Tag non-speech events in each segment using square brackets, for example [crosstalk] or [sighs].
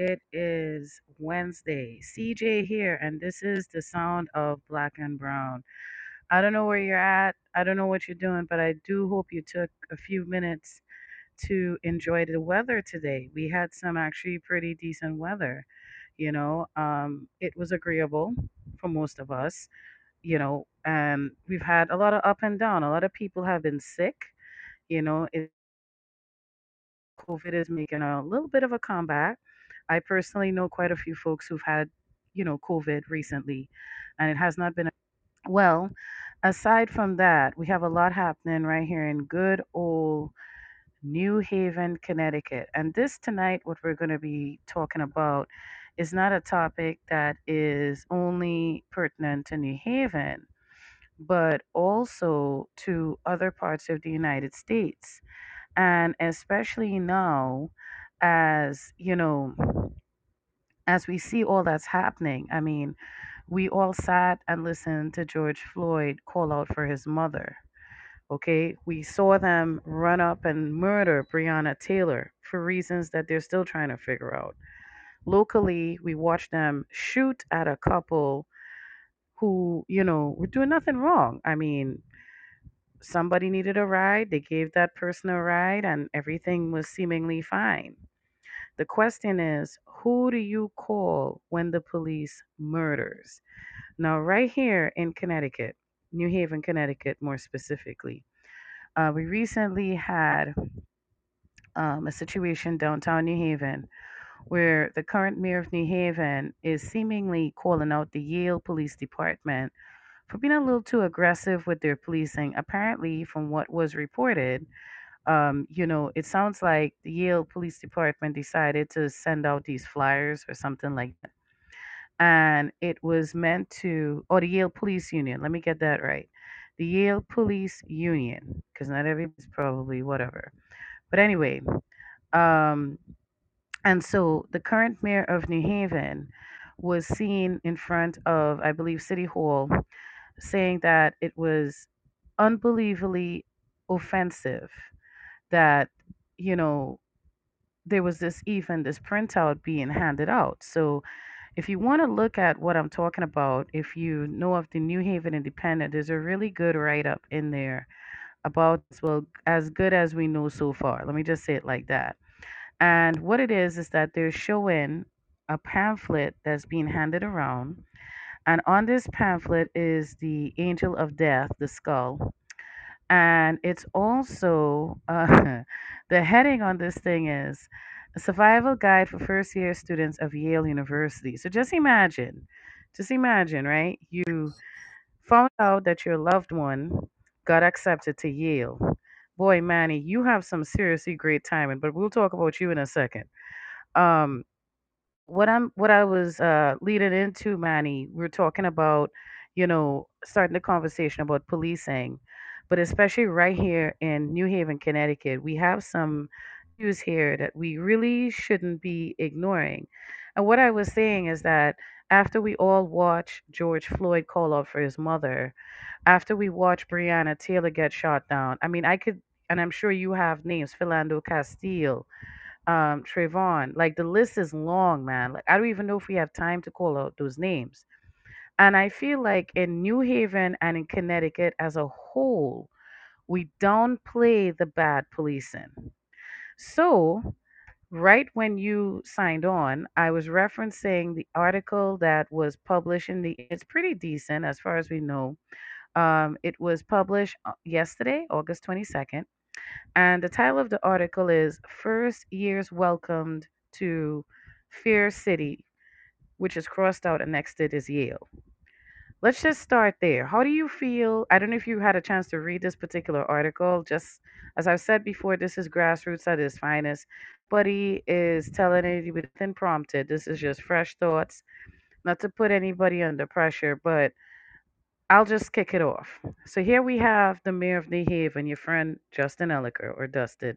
It is Wednesday. CJ here, and this is the sound of Black and Brown. I don't know where you're at. I don't know what you're doing, but I do hope you took a few minutes to enjoy the weather today. We had some actually pretty decent weather. You know, um, it was agreeable for most of us, you know, and we've had a lot of up and down. A lot of people have been sick. You know, it, COVID is making a little bit of a comeback. I personally know quite a few folks who've had, you know, COVID recently, and it has not been well. Aside from that, we have a lot happening right here in good old New Haven, Connecticut. And this tonight, what we're going to be talking about is not a topic that is only pertinent to New Haven, but also to other parts of the United States. And especially now, as you know, as we see all that's happening, I mean, we all sat and listened to George Floyd call out for his mother. Okay, we saw them run up and murder Breonna Taylor for reasons that they're still trying to figure out. Locally, we watched them shoot at a couple who, you know, were doing nothing wrong. I mean, somebody needed a ride, they gave that person a ride, and everything was seemingly fine. The question is, who do you call when the police murders? Now, right here in Connecticut, New Haven, Connecticut, more specifically, uh, we recently had um, a situation downtown New Haven where the current mayor of New Haven is seemingly calling out the Yale Police Department for being a little too aggressive with their policing. Apparently, from what was reported, um, you know, it sounds like the Yale Police Department decided to send out these flyers or something like that. And it was meant to, or the Yale Police Union, let me get that right. The Yale Police Union, because not everybody's probably whatever. But anyway, um, and so the current mayor of New Haven was seen in front of, I believe, City Hall saying that it was unbelievably offensive that, you know, there was this even this printout being handed out. So if you want to look at what I'm talking about, if you know of the New Haven Independent, there's a really good write up in there about well as good as we know so far. Let me just say it like that. And what it is is that they're showing a pamphlet that's being handed around, and on this pamphlet is the angel of death, the skull, and it's also uh, [laughs] the heading on this thing is a survival guide for first year students of Yale University. So just imagine, just imagine, right? You found out that your loved one got accepted to Yale. Boy, Manny, you have some seriously great timing, but we'll talk about you in a second. Um, what I'm what I was uh leading into, Manny, we are talking about, you know, starting the conversation about policing, but especially right here in New Haven, Connecticut, we have some news here that we really shouldn't be ignoring. And what I was saying is that after we all watch George Floyd call out for his mother, after we watch Breonna Taylor get shot down, I mean, I could, and I'm sure you have names, Philando Castile, um, Trayvon. Like the list is long, man. Like I don't even know if we have time to call out those names. And I feel like in New Haven and in Connecticut as a whole, we downplay the bad policing. So, right when you signed on, I was referencing the article that was published in the. It's pretty decent as far as we know. Um, it was published uh, yesterday, August 22nd and the title of the article is First Years Welcomed to Fair City, which is crossed out and next to it is Yale. Let's just start there. How do you feel? I don't know if you had a chance to read this particular article. Just as I've said before, this is grassroots at its finest. Buddy is telling it within prompted. This is just fresh thoughts. Not to put anybody under pressure, but I'll just kick it off. So here we have the mayor of New Haven, your friend Justin Elicker or Dusted.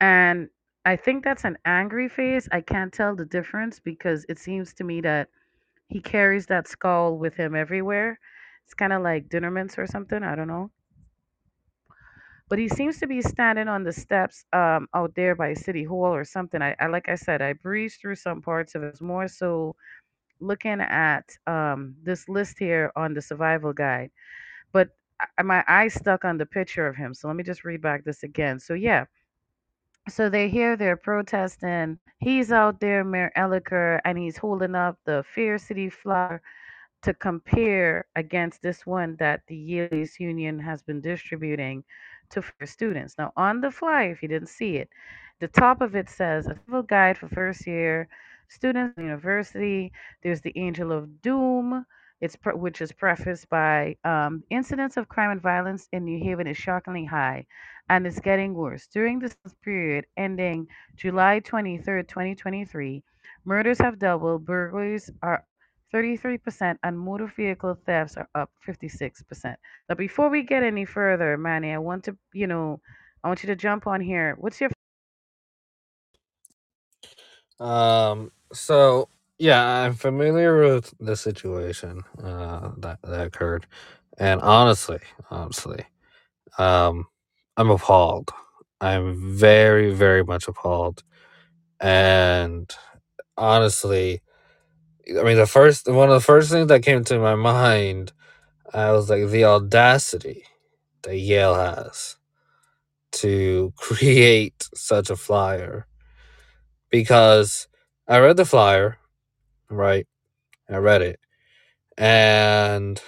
And I think that's an angry face. I can't tell the difference because it seems to me that he carries that skull with him everywhere. It's kind of like dinner mints or something. I don't know. but he seems to be standing on the steps um, out there by City Hall or something. I, I like I said, I breezed through some parts of it. It's more so looking at um, this list here on the survival guide, but I- my eye stuck on the picture of him. So let me just read back this again. So yeah, so they're here, they're protesting. He's out there, Mayor Elicker, and he's holding up the Fair City flag to compare against this one that the Yale's Union has been distributing to first students. Now, on the flyer, if you didn't see it, the top of it says a civil guide for first year students university. There's the Angel of Doom. It's pre- which is prefaced by um, incidents of crime and violence in New Haven is shockingly high, and it's getting worse. During this period ending July 23rd, 2023, murders have doubled, burglaries are 33%, and motor vehicle thefts are up 56%. Now, before we get any further, Manny, I want to, you know, I want you to jump on here. What's your Um. So yeah, I'm familiar with the situation uh, that that occurred, and honestly, honestly, um, I'm appalled. I'm very, very much appalled, and honestly, I mean, the first one of the first things that came to my mind, I was like, the audacity that Yale has to [laughs] create such a flyer, because I read the flyer, right? I read it, and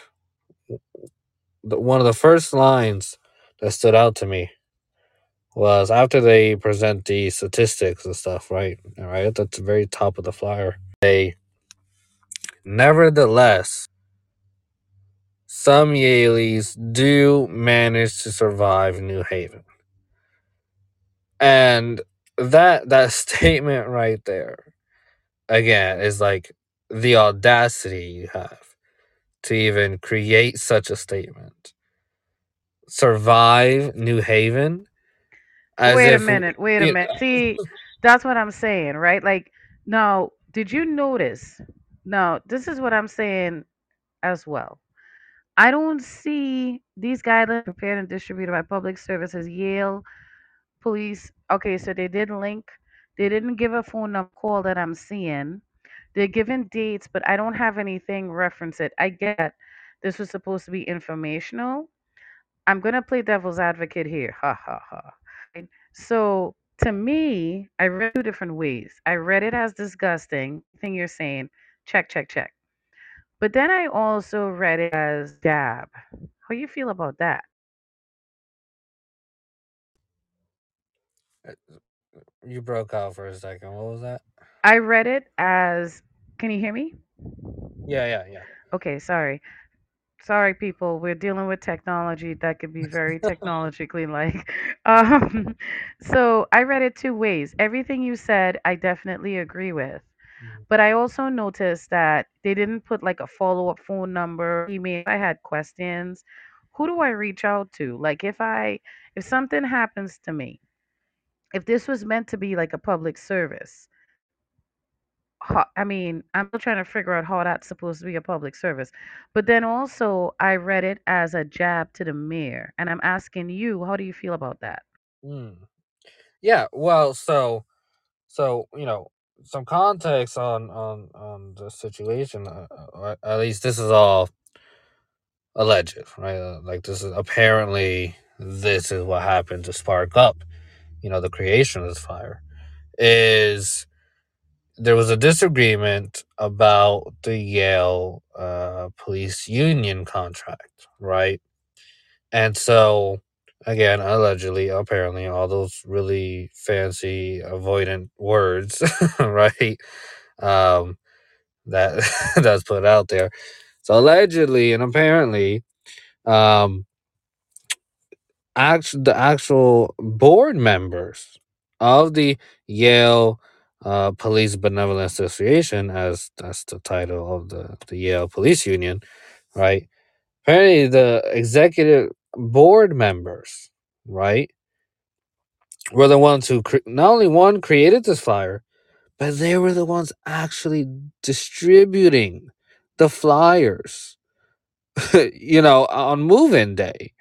one of the first lines that stood out to me was after they present the statistics and stuff, right? Right at the very top of the flyer, they nevertheless some Yalies do manage to survive New Haven, and that that [laughs] statement right there again is like the audacity you have to even create such a statement survive New Haven as Wait a minute, wait a minute. See, that's what I'm saying, right? Like, now, did you notice? Now, this is what I'm saying as well. I don't see these guidelines prepared and distributed by public services, Yale police. Okay, so they did link. They didn't give a phone number call that I'm seeing. They're giving dates, but I don't have anything reference it. I get this was supposed to be informational. I'm gonna play devil's advocate here. Ha ha ha. So to me, I read two different ways. I read it as disgusting. Thing you're saying, check, check, check. But then I also read it as dab. How you feel about that? Uh, uh, uh, you broke out for a second. What was that? I read it as. Can you hear me? Yeah, yeah, yeah. Okay, sorry. Sorry, people. We're dealing with technology that could be very [laughs] technologically like. [laughs] Um, so I read it two ways. Everything you said, I definitely agree with. Mhm. But I also noticed that they didn't put like a follow up phone number, email. If I had questions, who do I reach out to? Like if I if something happens to me, if this was meant to be like a public service, ho- I mean, I'm still trying to figure out how that's supposed to be a public service. But then also, I read it as a jab to the mayor, and I'm asking you, how do you feel about that? Mm. Yeah, well, so so you know some context on on on the situation. Uh, uh, at least this is all alleged, right? Uh, like this is apparently this is what happened to spark up, you know, the creation of this fire. Is there was a disagreement about the Yale uh, police union contract, right? And so, again, allegedly, apparently, all those really fancy, avoidant words, [laughs] right? Um, that [laughs] that's put out there. So allegedly and apparently, um, actual the actual board members of the Yale uh, Police Benevolent Association, as that's the title of the the Yale Police Union, right? Apparently, the executive board members, right, were the ones who cre- not only one created this flyer, but they were the ones actually distributing the flyers, [laughs] you know, on move-in day.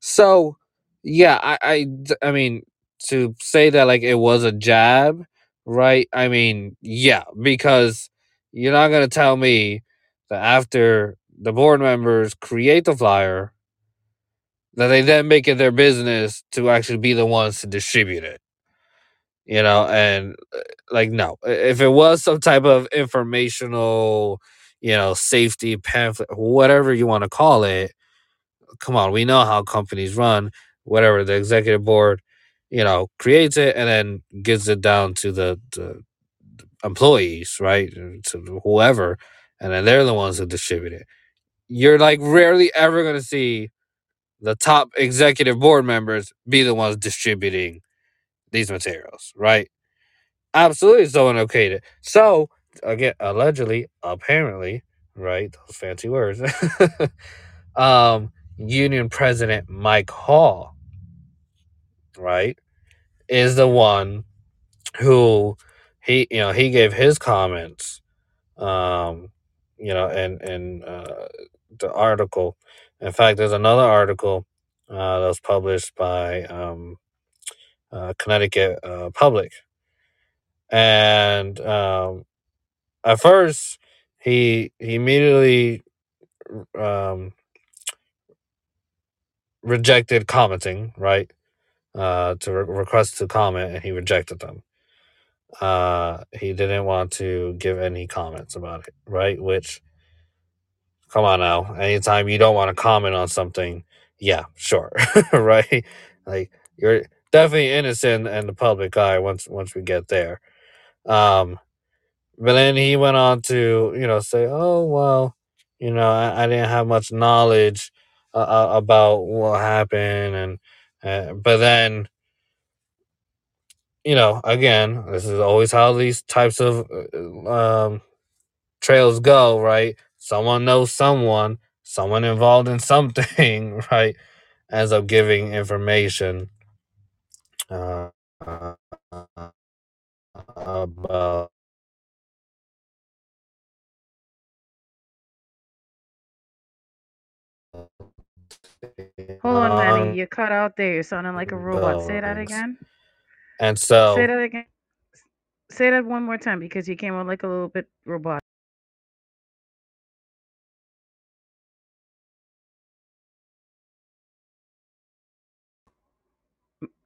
So Yeah, I, I, I mean, to say that, like, it was a jab, right? I mean, yeah, because you're not gonna tell me that after the board members create the flyer, that they then make it their business to actually be the ones to distribute it, you know? And, uh, like, no. If it was some type of informational, you know, safety pamphlet, whatever you wanna call it, come on, we know how companies run, whatever, the executive board, you know, creates it and then gives it down to the the employees, right? To whoever, and then they're the ones that distribute it. You're, like, rarely ever gonna see the top executive board members be the ones distributing these materials, right? Absolutely someone okayed it. So, again, allegedly, apparently, right? Those fancy words. [laughs] um, Union President Mike Hall, right, is the one who he, you know, he gave his comments, um, you know, and and uh, the article. In fact, there's another article uh, that was published by um, uh, Connecticut uh, Public, and um, at first he he immediately um, rejected commenting, right? Uh, to re- request to comment, and he rejected them. Uh, he didn't want to give any comments about it, right? Which, come on now, anytime you don't want to comment on something, yeah, sure, [laughs] right? Like you're definitely innocent in the public eye once once we get there. Um, but then he went on to you know say, oh well, you know I, I didn't have much knowledge uh, uh, about what happened, and uh, but then you know, again, this is always how these types of uh, um, trails go, right? Someone knows someone, someone involved in [laughs] something, right? Ends up giving information uh, about. Hold on, Manny. Um, you cut out there. You're sounding like a robot. Say that again. And so. Say that again. Say that one more time because you came out like a little bit robot.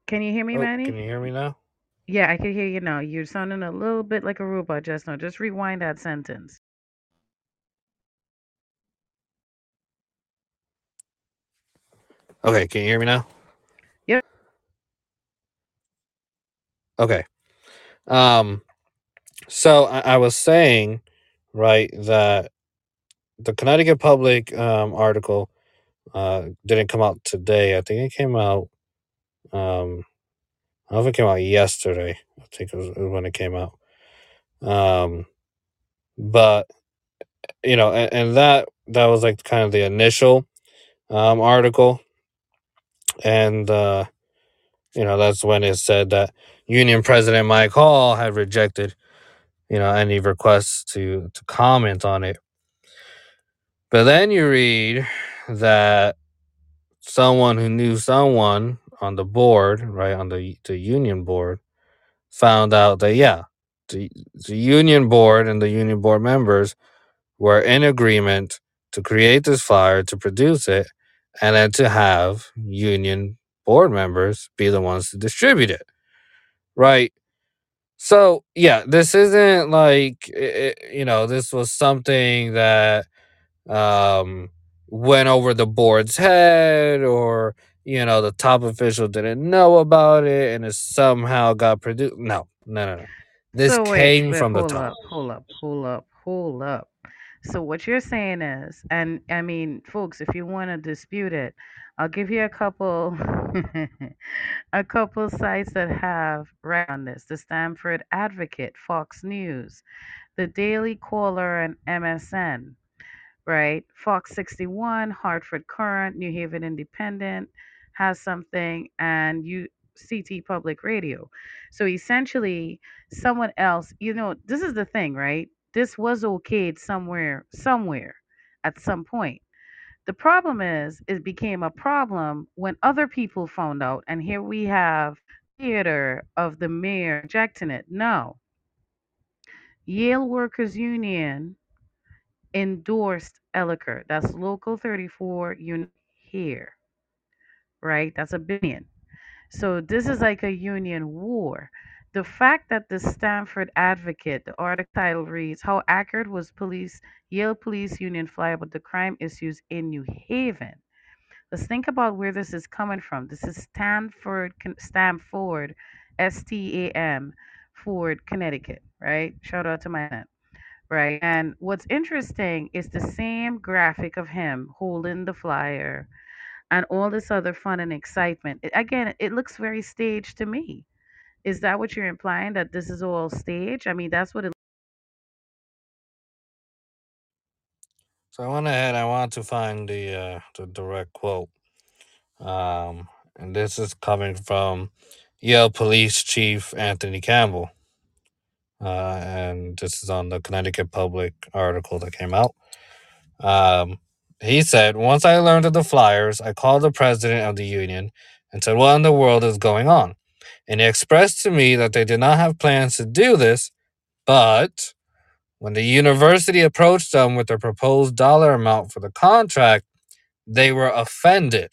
Can you hear me, Oh, Manny? can you hear me now? Yeah, I can hear you now. You're sounding a little bit like a robot just now. Just rewind that sentence. Okay, can you hear me now? Yep. Okay. Um, so I, I was saying, right, that the Connecticut Public um, article uh, didn't come out today. I think it came out. Um, I don't know if it came out yesterday. I think it was, it was when it came out. Um, but you know, and, and that that was like kind of the initial um, article, and uh, you know that's when it said that Union President Mike Hall had rejected, you know, any requests to to comment on it. But then you read that someone who knew someone on the board, right on the the union board, found out that yeah, the the union board and the union board members were in agreement to create this flyer to produce it, and then to have union board members be the ones to distribute it, right? So yeah, this isn't like it, you know this was something that um went over the board's head or you know the top official didn't know about it and it somehow got produced no no no no this so wait, came wait, from the hold top up, hold up, hold up, hold up. So what you're saying is, and I mean, folks, if you want to dispute it, I'll give you a couple, [laughs] a couple sites that have right on this: the Stanford Advocate, Fox News, the Daily Caller, and MSN right? Fox 61, Hartford Courant, New Haven Independent has something, and you CT Public Radio. So essentially, someone else, you know, this is the thing, right? This was okayed somewhere, somewhere, at some point. The problem is, it became a problem when other people found out, and here we have theater of the mayor rejecting it. No, Yale Workers Union endorsed Elicker. That's Local 34 UNITE HERE, right? That's a billion. So this is like a union war. The fact that the Stanford Advocate, the article title reads, How Accurate Was Police Yale Police Union Fly About the Crime Issues in New Haven? Let's think about where this is coming from. This is Stanford, Stamford, S T A M, Ford, Connecticut, right? Shout out to my aunt, right? And what's interesting is the same graphic of him holding the flyer and all this other fun and excitement. Again, it looks very staged to me. Is that what you're implying that this is all stage? I mean, that's what it So I went ahead. I wanted to find the uh, the direct quote, um, and this is coming from Yale Police Chief Anthony Campbell, uh, and this is on the Connecticut Public article that came out. Um, he said, "Once I learned of the flyers, I called the president of the union and said, "What in the world is going on?" And he expressed to me that they did not have plans to do this, but when the university approached them with the proposed dollar amount for the contract, they were offended,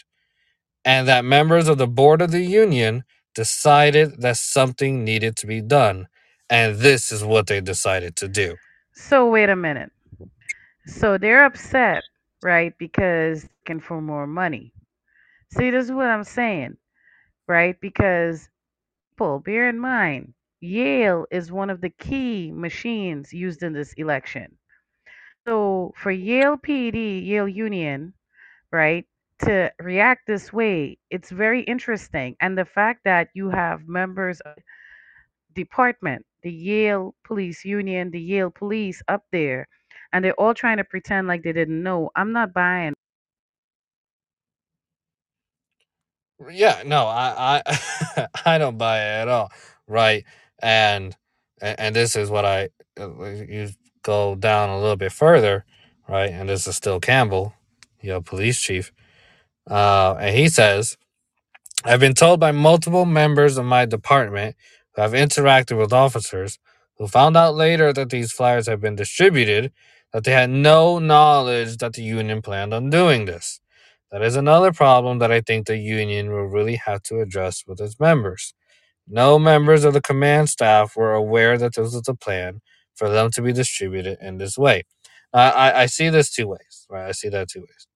and that members of the board of the union decided that something needed to be done. And this is what they decided to do. So wait a minute. So they're upset, right? Because looking for more money. See, this is what I'm saying, right? Because people, bear in mind, Yale is one of the key machines used in this election. So for Yale PD, Yale Union, right, to react this way, it's very interesting. And the fact that you have members of department, the Yale Police Union, the Yale Police up there, and they're all trying to pretend like they didn't know. I'm not buying. Yeah, no, I I [laughs] I don't buy it at all, right? And and, this is what I uh, you go down a little bit further, right? And this is still Campbell, your police chief, uh, and he says, "I've been told by multiple members of my department who have interacted with officers who found out later that these flyers have been distributed that they had no knowledge that the union planned on doing this." That is another problem that I think the union will really have to address with its members. No members of the command staff were aware that this was a plan for them to be distributed in this way. I, I, I see this two ways, right? I see that two ways.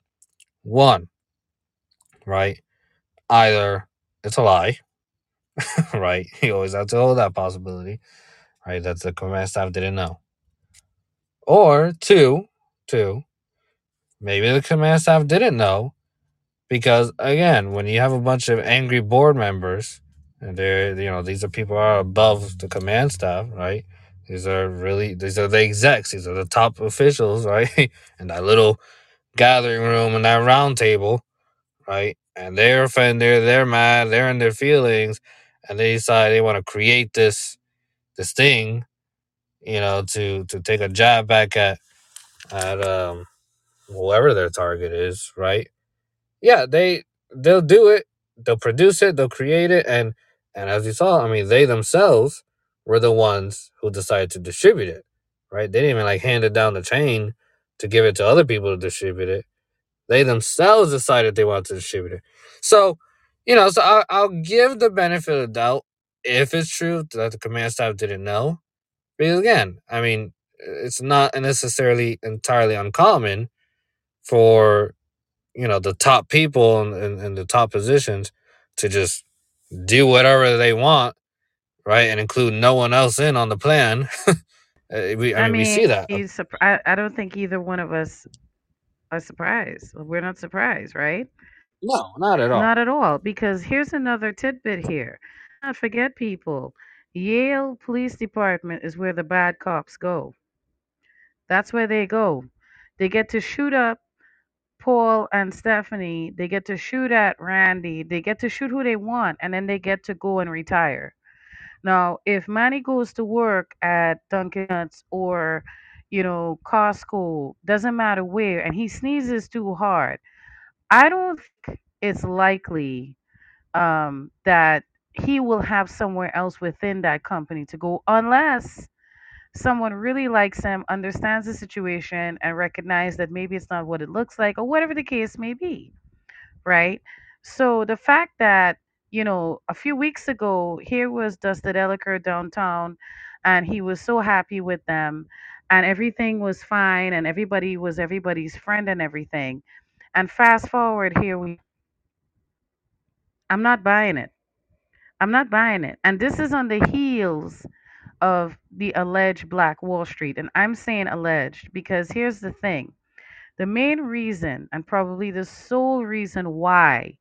One, right? Either it's a lie, [laughs] right? You always have to hold that possibility, right? That the command staff didn't know. Or two, two, maybe the command staff didn't know because again, when you have a bunch of angry board members, and they're you know these are people are above the command staff, right? These are really these are the execs, these are the top officials, [laughs] right? in that little gathering room and that round table, right? And they're offended, they're mad, they're in their feelings, and they decide they want to create this this thing, you know, to to take a jab back at at um whoever their target is, right? Yeah, they they'll do it. They'll produce it. They'll create it, and and as you saw, I mean, they themselves were the ones who decided to distribute it, right? They didn't even like hand it down the chain to give it to other people to distribute it. They themselves decided they wanted to distribute it. So, you know, so I'll, I'll give the benefit of the doubt if it's true that the command staff didn't know. Because again, I mean, it's not necessarily entirely uncommon for you know the top people in, in, in the top positions to just do whatever they want right and include no one else in on the plan [laughs] Uh, we, I, I mean we see that surp- I, I don't think either one of us are surprised. We're not surprised, right? no not at all Not at all. Because here's another tidbit here. Not forget, people. Yale Police Department is where the bad cops go. That's where they go. They get to shoot up Paul and Stephanie. They get to shoot at Randy. They get to shoot who they want, and then they get to go and retire. Now, if Manny goes to work at Dunkin' Donuts or you know, Costco, doesn't matter where, and he sneezes too hard, I don't think it's likely um, that he will have somewhere else within that company to go unless someone really likes him, understands the situation, and recognize that maybe it's not what it looks like, or whatever the case may be, right? So the fact that you know a few weeks ago here was Dustin Elicker downtown, and he was so happy with them, and everything was fine, and everybody was everybody's friend and everything. And fast forward here, we I'm not buying it. I'm not buying it. And this is on the heels of the alleged Black Wall Street. And I'm saying alleged because here's the thing the main reason, and probably the sole reason why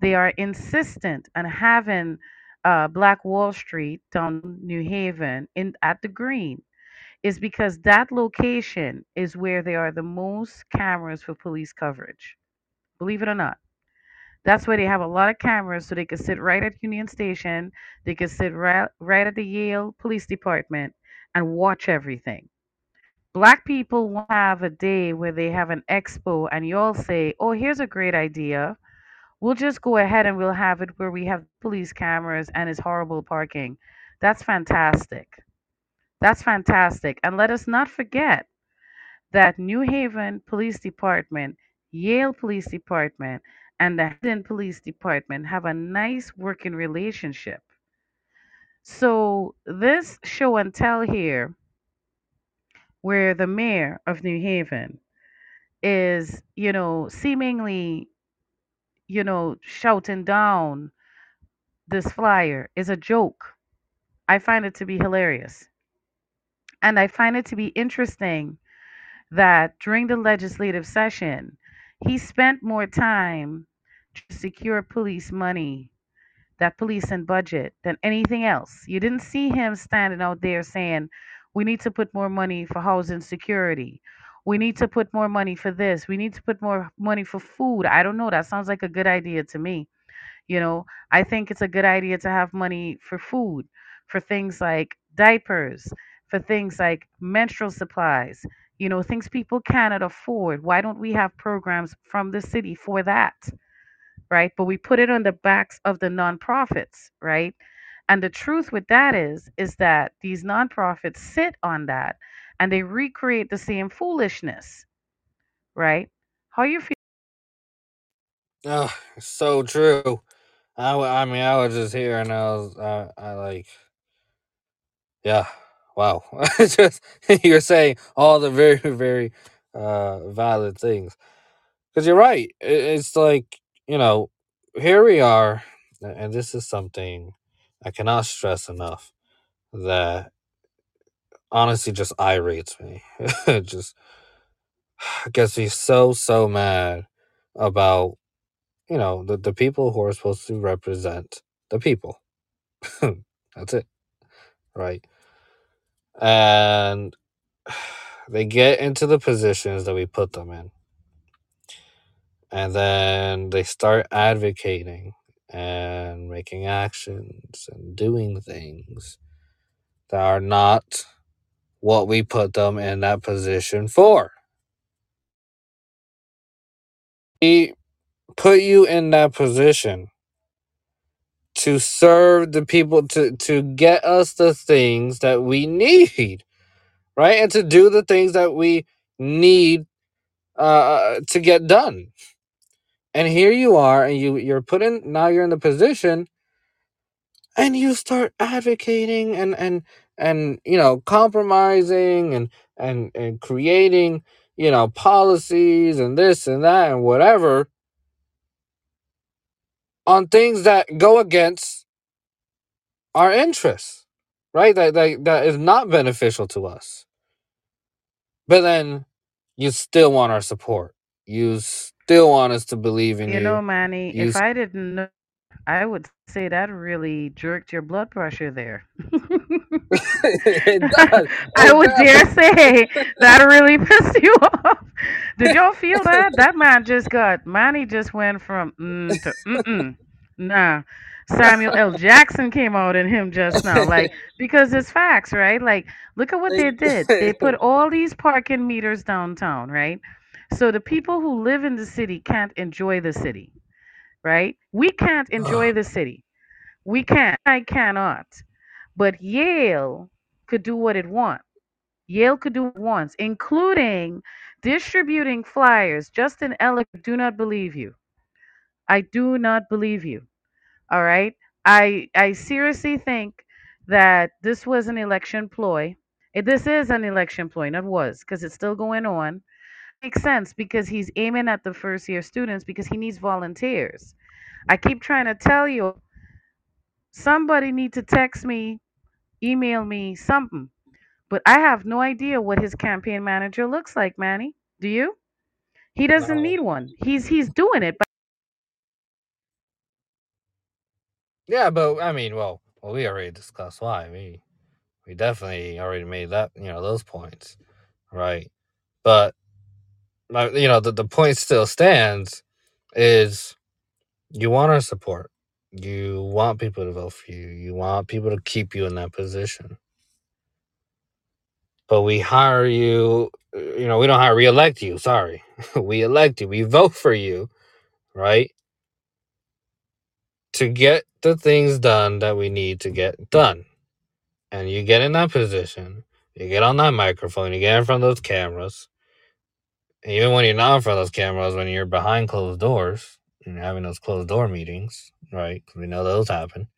they are insistent on having uh, Black Wall Street down New Haven in at the Green is because that location is where there are the most cameras for police coverage. Believe it or not. That's why they have a lot of cameras, so they could sit right at Union Station. They could sit right, right at the Yale Police Department and watch everything. Black people will have a day where they have an expo, and you all say, "Oh, here's a great idea. We'll just go ahead and we'll have it where we have police cameras and it's horrible parking." That's fantastic. That's fantastic. And let us not forget that New Haven Police Department, Yale Police Department, and the Hamden Police Department have a nice working relationship. So, this show and tell here, where the mayor of New Haven is, you know, seemingly, you know, shouting down this flyer, is a joke. I find it to be hilarious. And I find it to be interesting that during the legislative session, he spent more time to secure police money, that police and budget, than anything else. You didn't see him standing out there saying, we need to put more money for housing security. We need to put more money for this. We need to put more money for food. I don't know. That sounds like a good idea to me. You know, I think it's a good idea to have money for food, for things like diapers, for things like menstrual supplies, you know, things people cannot afford. Why don't we have programs from the city for that, right? But we put it on the backs of the nonprofits, right? And the truth with that is, is that these nonprofits sit on that and they recreate the same foolishness, right? How you feel? Oh, so true. I, I mean, I was just here and I was, uh, I like, yeah, wow. [laughs] Just [laughs] you're saying all the very, [laughs] very uh, valid things because you're right. It's like you know, here we are, and this is something I cannot stress enough that honestly just irates me. just [sighs] gets me so so mad about you know the, the people who are supposed to represent the people. That's it, right? And [sighs] they get into the positions that we put them in, and then they start advocating and making actions and doing things that are not what we put them in that position for. We put you in that position to serve the people to to get us the things that we need right? And to do the things that we need uh to get done. And here you are and you you're put in now you're in the position and you start advocating and and and you know compromising and and and creating you know policies and this and that and whatever on things that go against our interests right? That that, that is not beneficial to us. But then you still want our support. You still want us to believe in You know, you Manny, you if I didn't know, I would say that really jerked your blood pressure there. [laughs] [laughs] I would dare say [laughs] that really pissed you off. Did y'all feel that? That man just got, Manny just went from mm to mm-mm. Nah. Samuel L. Jackson came out in him just now. Like, because it's facts, right? Like, look at what they did. They put all these parking meters downtown, right? So the people who live in the city can't enjoy the city, right? We can't enjoy the city. We can't. I cannot. But Yale could do what it wants. Yale could do what it wants, including distributing flyers. Justin Ellick, do not believe you. I do not believe you. All right. I I seriously think that this was an election ploy. This is an election ploy, not was, because it's still going on. Makes sense because he's aiming at the first year students because he needs volunteers. I keep trying to tell you, somebody need to text me, email me something. But I have no idea what his campaign manager looks like, Manny. Do you? He doesn't no. need one. He's he's doing it, but Yeah, but I mean, well, well, we already discussed why. We we definitely already made that you know those points, right? But my- you know the the point still stands is you want our support. You want people to vote for you. You want people to keep you in that position. But we hire you. You know, we don't hire re-elect you. Sorry, [laughs] we elect you. We vote for you, right? To get the things done that we need to get done. and you get in that position, you get on that microphone, you get in front of those cameras, even when you're not in front of those cameras, when you're behind closed doors, and having those closed door meetings, right? 'Cause we know those happen,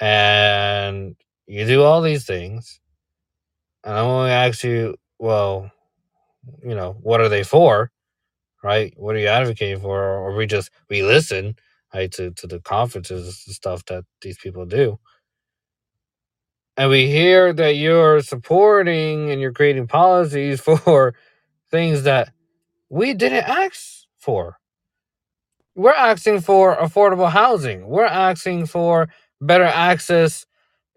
and you do all these things, and then when we ask you, well, you know, what are they for, right? What are you advocating for? Or we just we listen, right, to to the conferences and stuff that these people do and we hear that you're supporting and you're creating policies [laughs] for things that we didn't ask for. We're asking for affordable housing. We're asking for better access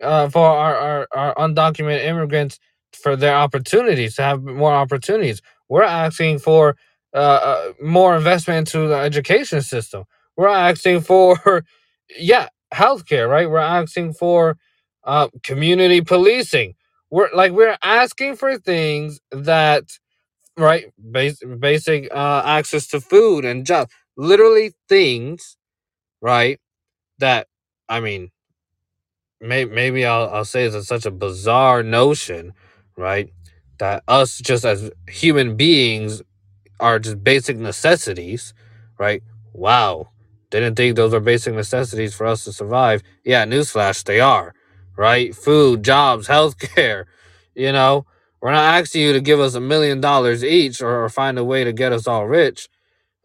uh, for our, our, our undocumented immigrants for their opportunities to have more opportunities. We're asking for uh, uh, more investment into the education system. We're asking [laughs] for, yeah, healthcare, right? We're asking for uh, community policing. We're like we're asking for things that right basic basic uh, access to food and jobs, literally things right that I mean may, maybe I'll, I'll say it's such a bizarre notion, right? That us just as human beings are just basic necessities, right? Wow. Didn't think those are basic necessities for us to survive. Yeah, newsflash, they are, right? Food, jobs, healthcare. [laughs] You know, we're not asking you to give us a million dollars each or, or find a way to get us all rich.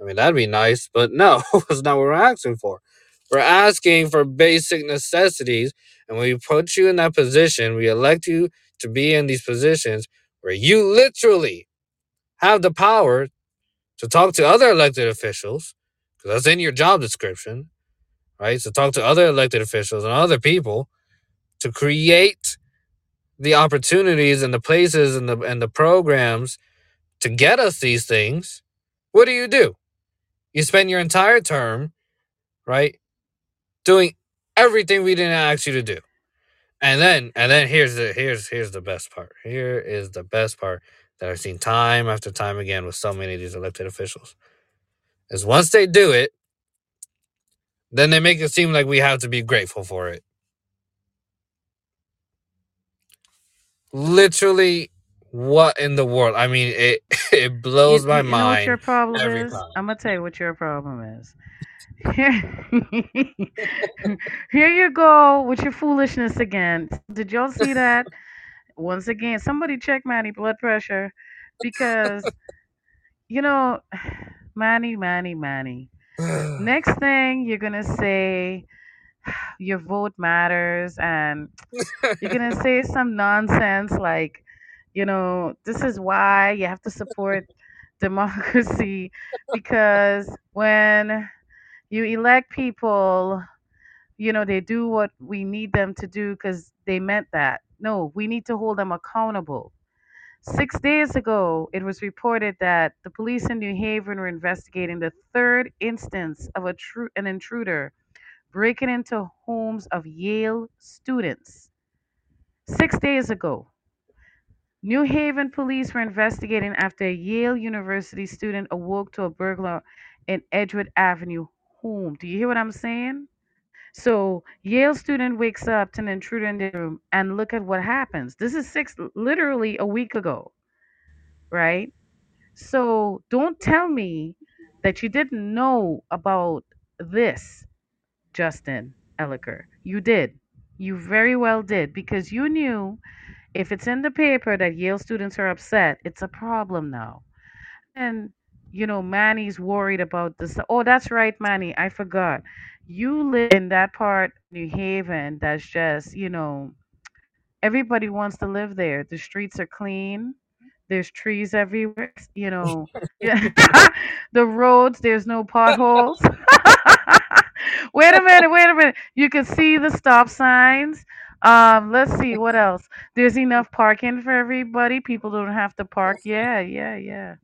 I mean, that'd be nice, but no, [laughs] that's not what we're asking for. We're asking for basic necessities. And when we put you in that position, we elect you to be in these positions where you literally have the power to talk to other elected officials, because that's in your job description, right? So talk to other elected officials and other people to create the opportunities and the places and the and the programs to get us these things. What do you do? You spend your entire term, right, doing everything we didn't ask you to do. And then and then here's the here's here's the best part. Here is the best part that I've seen time after time again with so many of these elected officials. Is once they do it, then they make it seem like we have to be grateful for it. Literally, what in the world? I mean, it [laughs] it you, blows my you know what your problem is? time. I'm gonna tell you what your problem is. Here, [laughs] here you go with your foolishness again. Did y'all see that? Once again, somebody check Manny blood pressure because you know, [sighs] Manny, Manny, Manny. [sighs] Next thing you're gonna say your vote matters and you're gonna [laughs] say some nonsense like, you know, this is why you have to support democracy because when you elect people, you know, they do what we need them to do because they meant that. No, we need to hold them accountable. Six days ago, it was reported that the police in New Haven were investigating the third instance of a tru- an intruder breaking into homes of Yale students. Six days ago, New Haven police were investigating after a Yale University student awoke to a burglar in Edgewood Avenue home. Do you hear what I'm saying? So Yale student wakes up to an intruder in the room and look at what happens. This is six literally a week ago, right? So don't tell me that you didn't know about this, Justin Elicker. You did. You very well did because you knew if it's in the paper that Yale students are upset, it's a problem now. And you know, Manny's worried about this. Oh, that's right, Manny. I forgot. You live in that part, New Haven, that's just, you know, everybody wants to live there. The streets are clean. There's trees everywhere. You know, [laughs] [laughs] the roads. There's no potholes. [laughs] wait a minute. Wait a minute. You can see the stop signs. Um, let's see what else. There's enough parking for everybody. People don't have to park. Yeah, yeah, yeah.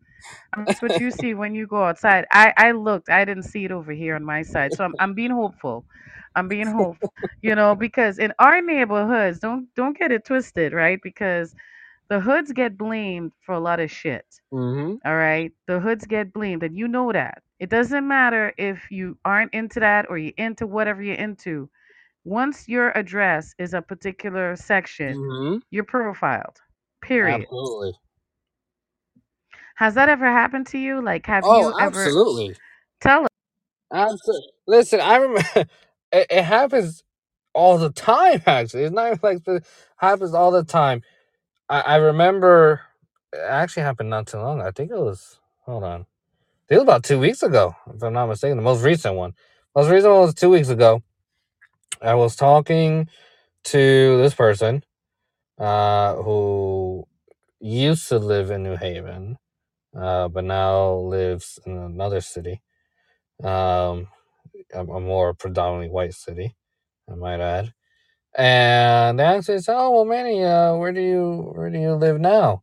That's what you see when you go outside. I I looked. I didn't see it over here on my side. So I'm I'm being hopeful. I'm being hopeful. You know, because in our neighborhoods, don't don't get it twisted, right? Because the hoods get blamed for a lot of shit. Mm-hmm. All right? The hoods get blamed and you know that. It doesn't matter if you aren't into that or you're into whatever you're into. Once your address is a particular section, Mm-hmm. you're profiled. Period. Absolutely. Has that ever happened to you? Like have Oh, you ever Oh, absolutely. tell Absolutely. Listen, I remember [laughs] it, it happens all the time. [laughs] Actually, it's not even like the happens all the time. I, I remember it actually happened not too long. I think it was. Hold on. Think it was about two weeks ago, if I'm not mistaken. The most recent one. Most recent one was two weeks ago. I was talking to this person uh, who used to live in New Haven, uh, but now lives in another city, um, a, a more predominantly white city, I might add. And they actually said, "Oh well, Manny, uh, where do you where do you live now?"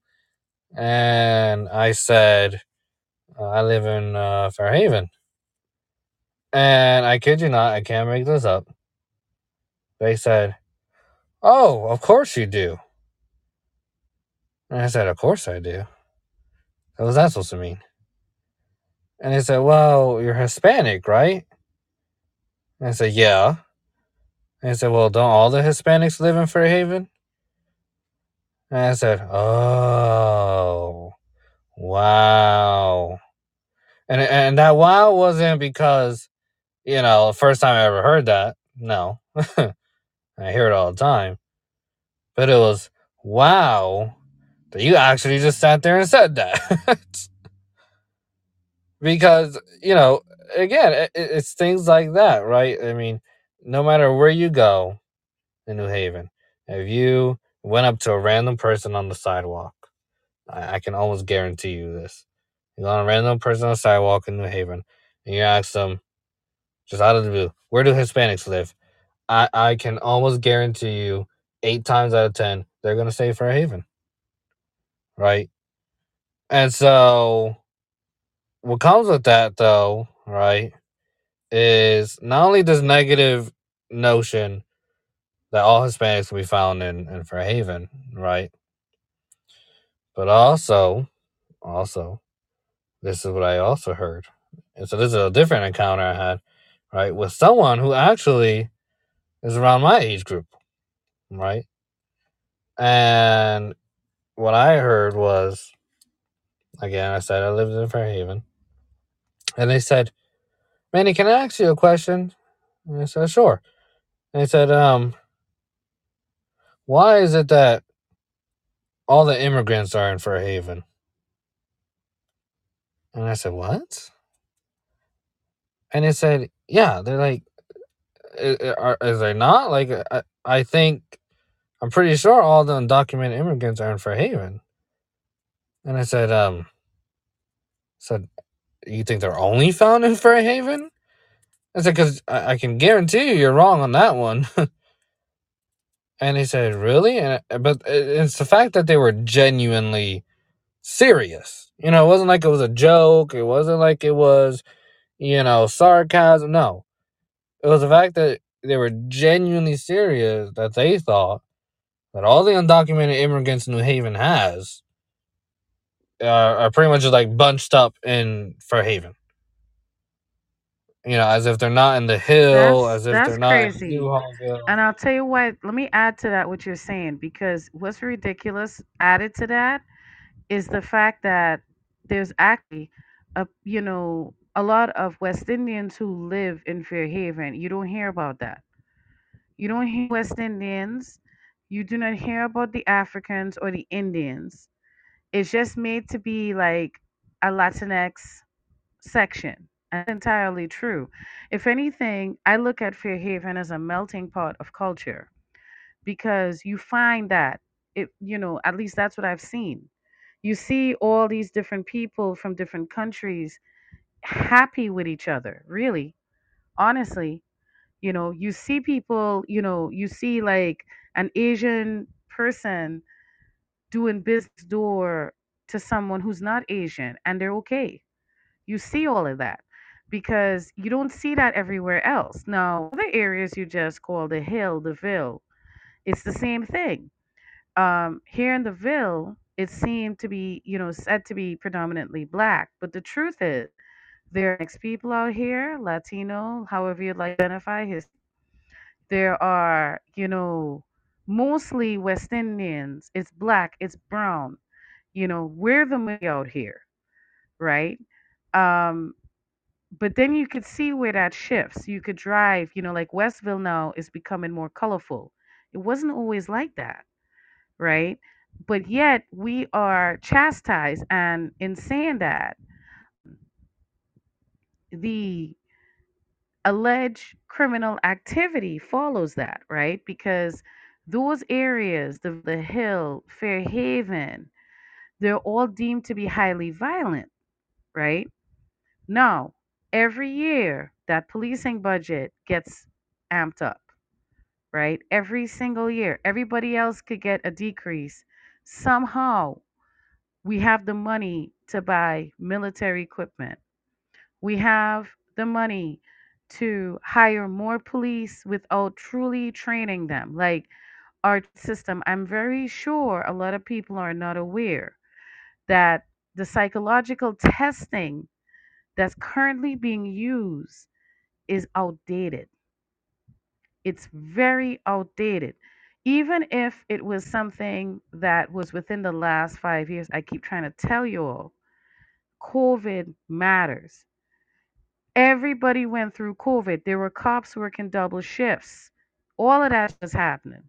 And I said, "I live in uh, Fairhaven." And I kid you not, I can't make this up. They said, "Oh, of course you do." And I said, "Of course I do." What was that supposed to mean? And they said, Well, you're Hispanic, right? And I said, Yeah. And I said, Well, don't all the Hispanics live in Fairhaven? And I said, Oh, wow. And and that wow wasn't because, you know, first time I ever heard that. No. [laughs] I hear it all the time. But it was wow that you actually just sat there and said that. [laughs] because, you know, again, it, it's things like that, right? I mean, no matter where you go in New Haven, if you went up to a random person on the sidewalk, I, I can almost guarantee you this. Go on a random person on the sidewalk in New Haven, and you ask them, just out of the blue, where do Hispanics live? I, I can almost guarantee you, eight times out of ten, they're going to say Fair Haven. Right? And so, what comes with that, though, right, is not only this negative notion that all Hispanics will be found in, in Fairhaven, right? But also, also, this is what I also heard. And so this is a different encounter I had, right, with someone who actually is around my age group, right? And what I heard was, again, I said I lived in Fairhaven, and they said, "Manny, can I ask you a question?" And I said, "Sure." And they said, "Um, why is it that all the immigrants are in Fairhaven?" And I said, "What?" And they said, "Yeah." They're like, uh, uh, "Are is they not? Like, I, I think, I'm pretty sure all the undocumented immigrants are in Fairhaven." And I said, "Um," said, "You think they're only found in Fairhaven?" I said, "Because I, I can guarantee you, you're wrong on that one." [laughs] and he said, "Really?" And but it's the fact that they were genuinely serious. You know, it wasn't like it was a joke. It wasn't like it was, you know, sarcasm. No, It was the fact that they were genuinely serious that they thought that all the undocumented immigrants New Haven has are, are pretty much just like bunched up in for Fairhaven. You know, as if they're not in the hill, That's as if that's they're not in crazy. Newhallville. And I'll tell you what, let me add to that what you're saying because what's ridiculous added to that is the fact that there's actually a you know a lot of West Indians who live in Fairhaven. You don't hear about that. You don't hear West Indians. You do not hear about the Africans or the Indians. It's just made to be like a Latinx section. That's entirely true. If anything, I look at Fairhaven as a melting pot of culture because you find that it, you know, at least that's what I've seen. You see all these different people from different countries happy with each other, really, honestly. You know, you see people, you know, you see like an Asian person doing business door to someone who's not Asian and they're okay you see all of that because you don't see that everywhere else. Now, other areas you just call the hill, the Ville, it's the same thing. Um, here in the Ville, it seemed to be, you know, said to be predominantly black, but the truth is, there are mixed people out here, Latino, however you'd like to identify. His, there are, you know, mostly West Indians. It's black, it's brown. You know, we're the majority out here, right? Um, but then you could see where that shifts. You could drive, you know, like Westville now is becoming more colorful. It wasn't always like that, right? But yet we are chastised, and in saying that, the alleged criminal activity follows that, right? Because those areas, the, the Hill, fair haven they're all deemed to be highly violent, right? Now, every year that policing budget gets amped up, right? Every single year, everybody else could get a decrease. Somehow, we have the money to buy military equipment. We have the money to hire more police without truly training them. Like our system, I'm very sure a lot of people are not aware that the psychological testing that's currently being used is outdated. It's very outdated. Even if it was something that was within the last five years, I keep trying to tell you all, COVID matters. Everybody went through COVID. There were cops working double shifts. All of that was happening,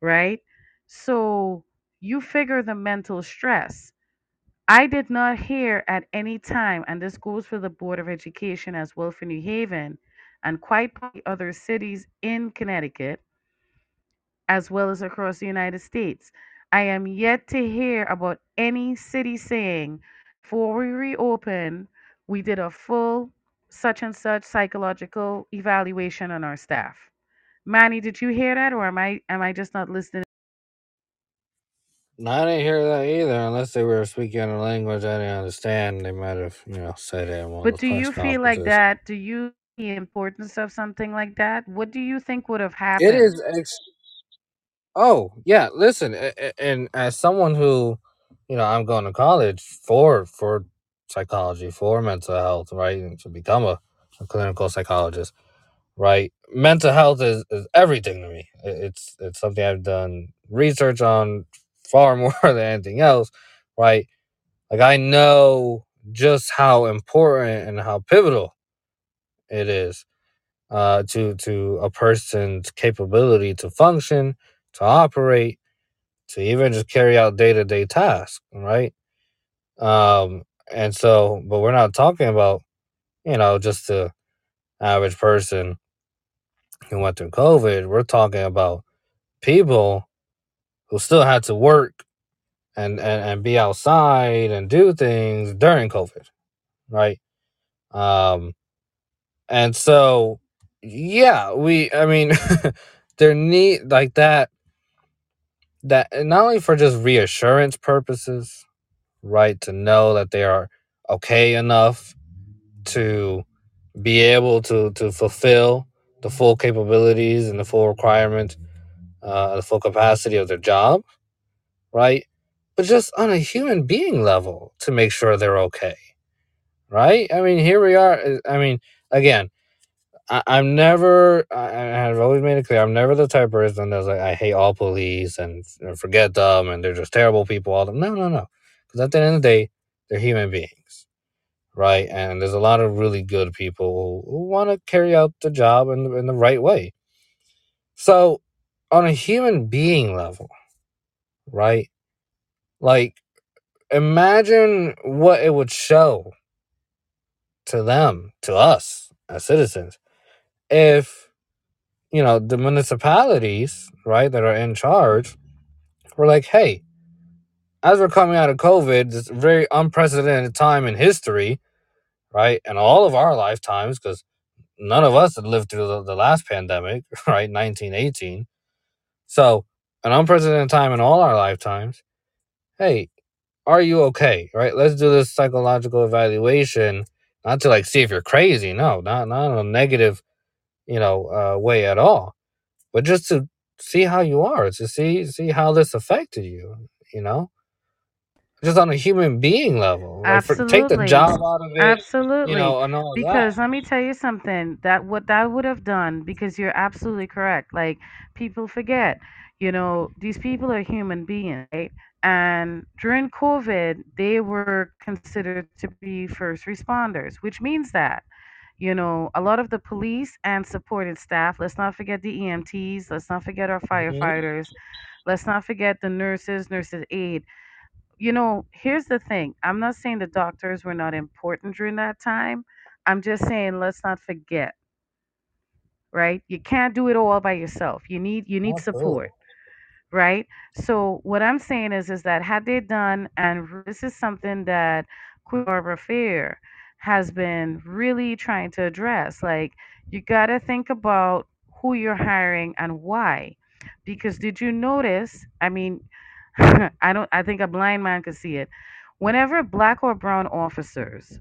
right? So you figure the mental stress. I did not hear at any time, and this goes for the Board of Education as well for New Haven and quite other cities in Connecticut, as well as across the United States. I am yet to hear about any city saying, before we reopen, we did a full such and such psychological evaluation on our staff. Manny, did you hear that, or am I am I just not listening? No, I didn't hear that either, unless they were speaking a language I didn't understand. They might have, you know, said it in one But do you feel like that? Do you see the importance of something like that? What do you think would have happened? is. Ex- oh yeah, listen, and as someone who, you know, I'm going to college for for psychology, for mental health, right, and to become a, a clinical psychologist, right. Mental health is, is everything to me. It- It's it's something I've done research on far [laughs] more than anything else, right. Like I know just how important and how pivotal it is uh, to to a person's capability to function, to operate, to even just carry out day to day tasks, right? Um, and so, but we're not talking about you know just the average person who went through COVID. We're talking about people who still had to work and and, and be outside and do things during COVID, right? Um, and so yeah, we I mean [laughs] there need like that that not only for just reassurance purposes, right? To know that they are okay enough to be able to to fulfill the full capabilities and the full requirement, uh, the full capacity of their job, right? But just on a human being level to make sure they're okay, right? I mean, here we are. uh, I mean, again, I, I'm never. I, I've always made it clear. I'm never the type of person that's like I hate all police and, forget them and they're just terrible people. All them. No, no, no. Because at the end of the day, they're human beings, right? And there's a lot of really good people who, who want to carry out the job in in the right way. So, on a human being level, right? Like, imagine what it would show to them, to us as citizens, if you know the municipalities, right, that are in charge, were like, hey, as we're coming out of COVID, this very unprecedented time in history, right, and all of our lifetimes, because none of us had lived through the, the last pandemic, [laughs] right, nineteen eighteen. So, an unprecedented time in all our lifetimes. Hey, are you okay? Right? Let's do this psychological evaluation, not to like see if you're crazy. No, not not in a negative, you know, uh, way at all, but just to see how you are, to see see how this affected you. You know, just on a human being level. Like, for take the Absolutely. job out of it, Absolutely, you know, and all that. Because let me tell you something that what that would have done, because you're absolutely correct. Like people forget, you know, these people are human beings, right? And during COVID, they were considered to be first responders, which means that, you know, a lot of the police and supporting staff, let's not forget the EMTs, let's not forget our hmm firefighters, let's not forget the nurses, nurses aid you know, here's the thing. I'm not saying the doctors were not important during that time. I'm just saying let's not forget, right? You can't do it all by yourself. You need you need Absolutely. support, right? So what I'm saying is is that had they done and this is something that Queen Barbara Fair has been really trying to address. Like you got to think about who you're hiring and why. Because did you notice? I mean, [laughs] I don't I think a blind man could see it. Whenever black or brown officers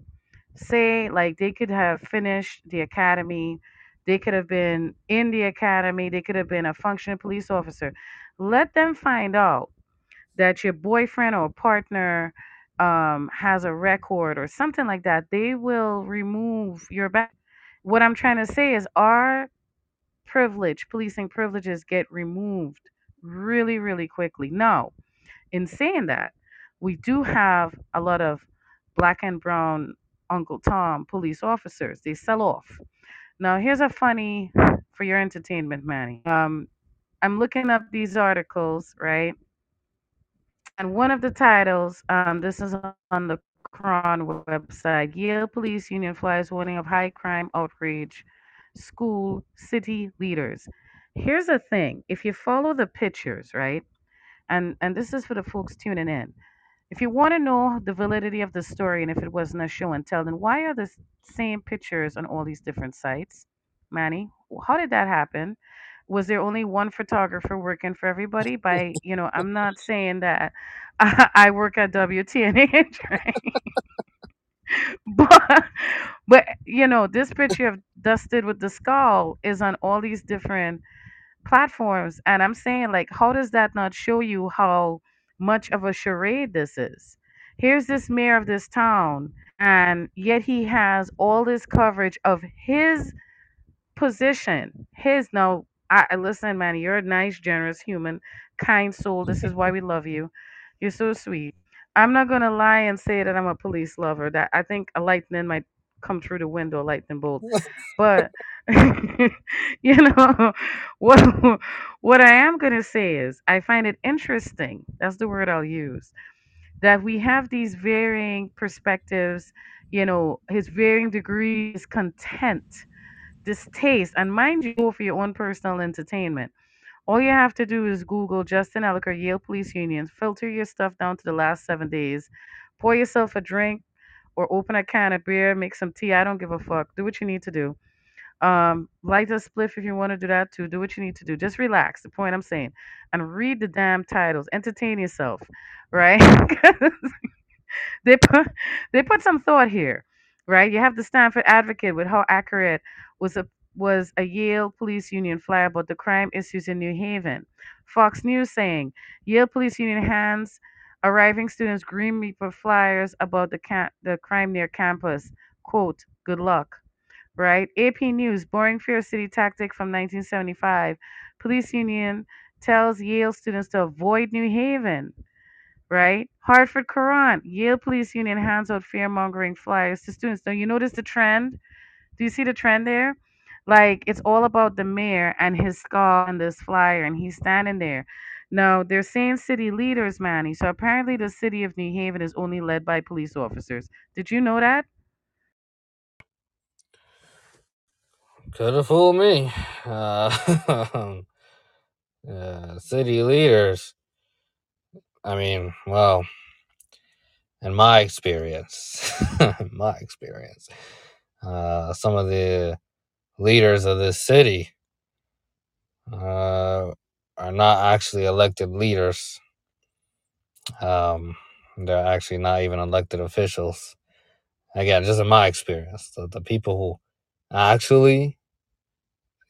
say like they could have finished the academy, they could have been in the academy, they could have been a functioning police officer. Let them find out that your boyfriend or partner um, has a record or something like that. They will remove your back. What I'm trying to say is our privilege, policing privileges get removed really, really quickly. Now, in saying that, we do have a lot of black and brown Uncle Tom police officers. They sell off. Now, here's a funny for your entertainment, Manny. Um, I'm looking up these articles, right? And one of the titles, um, this is on the Courant website Yale Police Union flies warning of high crime outrage, school, city leaders. Here's the thing if you follow the pictures, right? And, and this is for the folks tuning in If you want to know the validity of the story and if it wasn't a show and tell, then why are the same pictures on all these different sites? Manny, how did that happen? Was there only one photographer working for everybody? By, you know, I'm not [laughs] saying that I, [laughs] I work at WTNH, right? [laughs] But, but, you know, this picture of Dusted with the Skull is on all these different platforms. And I'm saying, like, how does that not show you how much of a charade this is? Here's this mayor of this town, and yet he has all this coverage of his position. His no, I listen, man. You're a nice, generous human, kind soul. This is why we love you. You're so sweet. I'm not gonna lie and say that I'm a police lover. That I think a lightning might come through the window, lightning bolt. But [laughs] you know [laughs] what? What I am gonna say is I find it interesting. That's the word I'll use. That we have these varying perspectives. You know, his varying degrees content distaste, and mind you, for your own personal entertainment. All you have to do is Google Justin Elicker, Yale Police Union, filter your stuff down to the last seven days, pour yourself a drink or open a can of beer, make some tea. I don't give a fuck. Do what you need to do. Um, light a spliff if you want to do that too. Do what you need to do. Just relax. The point I'm saying, and read the damn titles. Entertain yourself, right? [laughs] they put they put some thought here, right? You have the Stamford Advocate with how accurate was a was a Yale Police Union flyer about the crime issues in New Haven. Fox News saying Yale Police Union hands arriving students Grim Reaper flyers about the the crime near campus. Quote, good luck. Right? AP News, boring fear city tactic from 1975. Police Union tells Yale students to avoid New Haven right? Hartford Courant, Yale Police Union hands out fear mongering flyers to students. Don't you notice the trend? Do you see the trend there? Like it's all about the mayor and his skull and this flyer, and he's standing there. Now they're saying city leaders, Manny. So apparently the city of New Haven is only led by police officers. Did you know that? Could have fooled me. [laughs] Uh, [laughs] uh, city leaders. I mean, well, in my experience, [laughs] my experience, uh, some of the leaders of this city uh, are not actually elected leaders. Um, they're actually not even elected officials. Again, just in my experience, the, the people who actually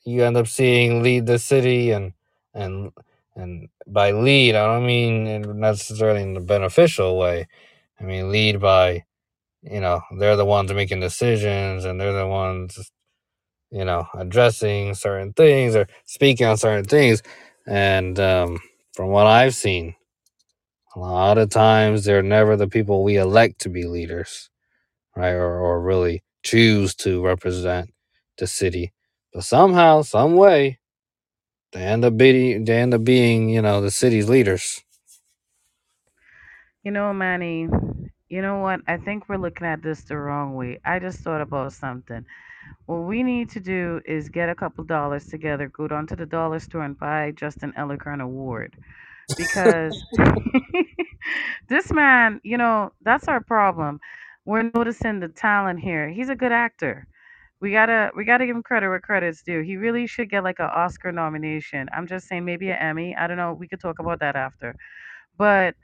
you end up seeing lead the city and and and by lead I don't mean necessarily in the beneficial way. I mean lead by you know they're the ones making decisions and they're the ones you know addressing certain things or speaking on certain things. And um, from what I've seen a lot of times they're never the people we elect to be leaders right? Or, or really choose to represent the city. But somehow some way they end up being they end up being you know the city's leaders You know, Manny, you know what? I think we're looking at this the wrong way. I just thought about something. What we need to do is get a couple dollars together, go down to the dollar store and buy Justin Elicker an award. Because [laughs] [laughs] this man, you know, that's our problem. We're noticing the talent here. He's a good actor. We gotta we gotta give him credit where credit's due. He really should get like an Oscar nomination. I'm just saying maybe an Emmy. I don't know. We could talk about that after. But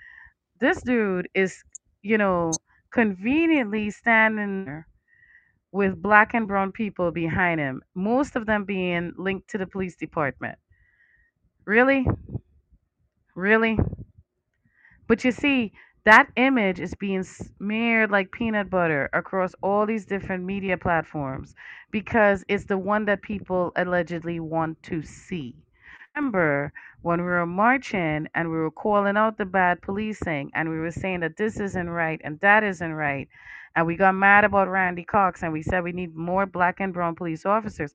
this dude is, you know, conveniently standing there with black and brown people behind him, most of them being linked to the police department. Really? Really? But you see, that image is being smeared like peanut butter across all these different media platforms because it's the one that people allegedly want to see. Remember when we were marching and we were calling out the bad policing and we were saying that this isn't right and that isn't right, and we got mad about Randy Cox and we said we need more black and brown police officers.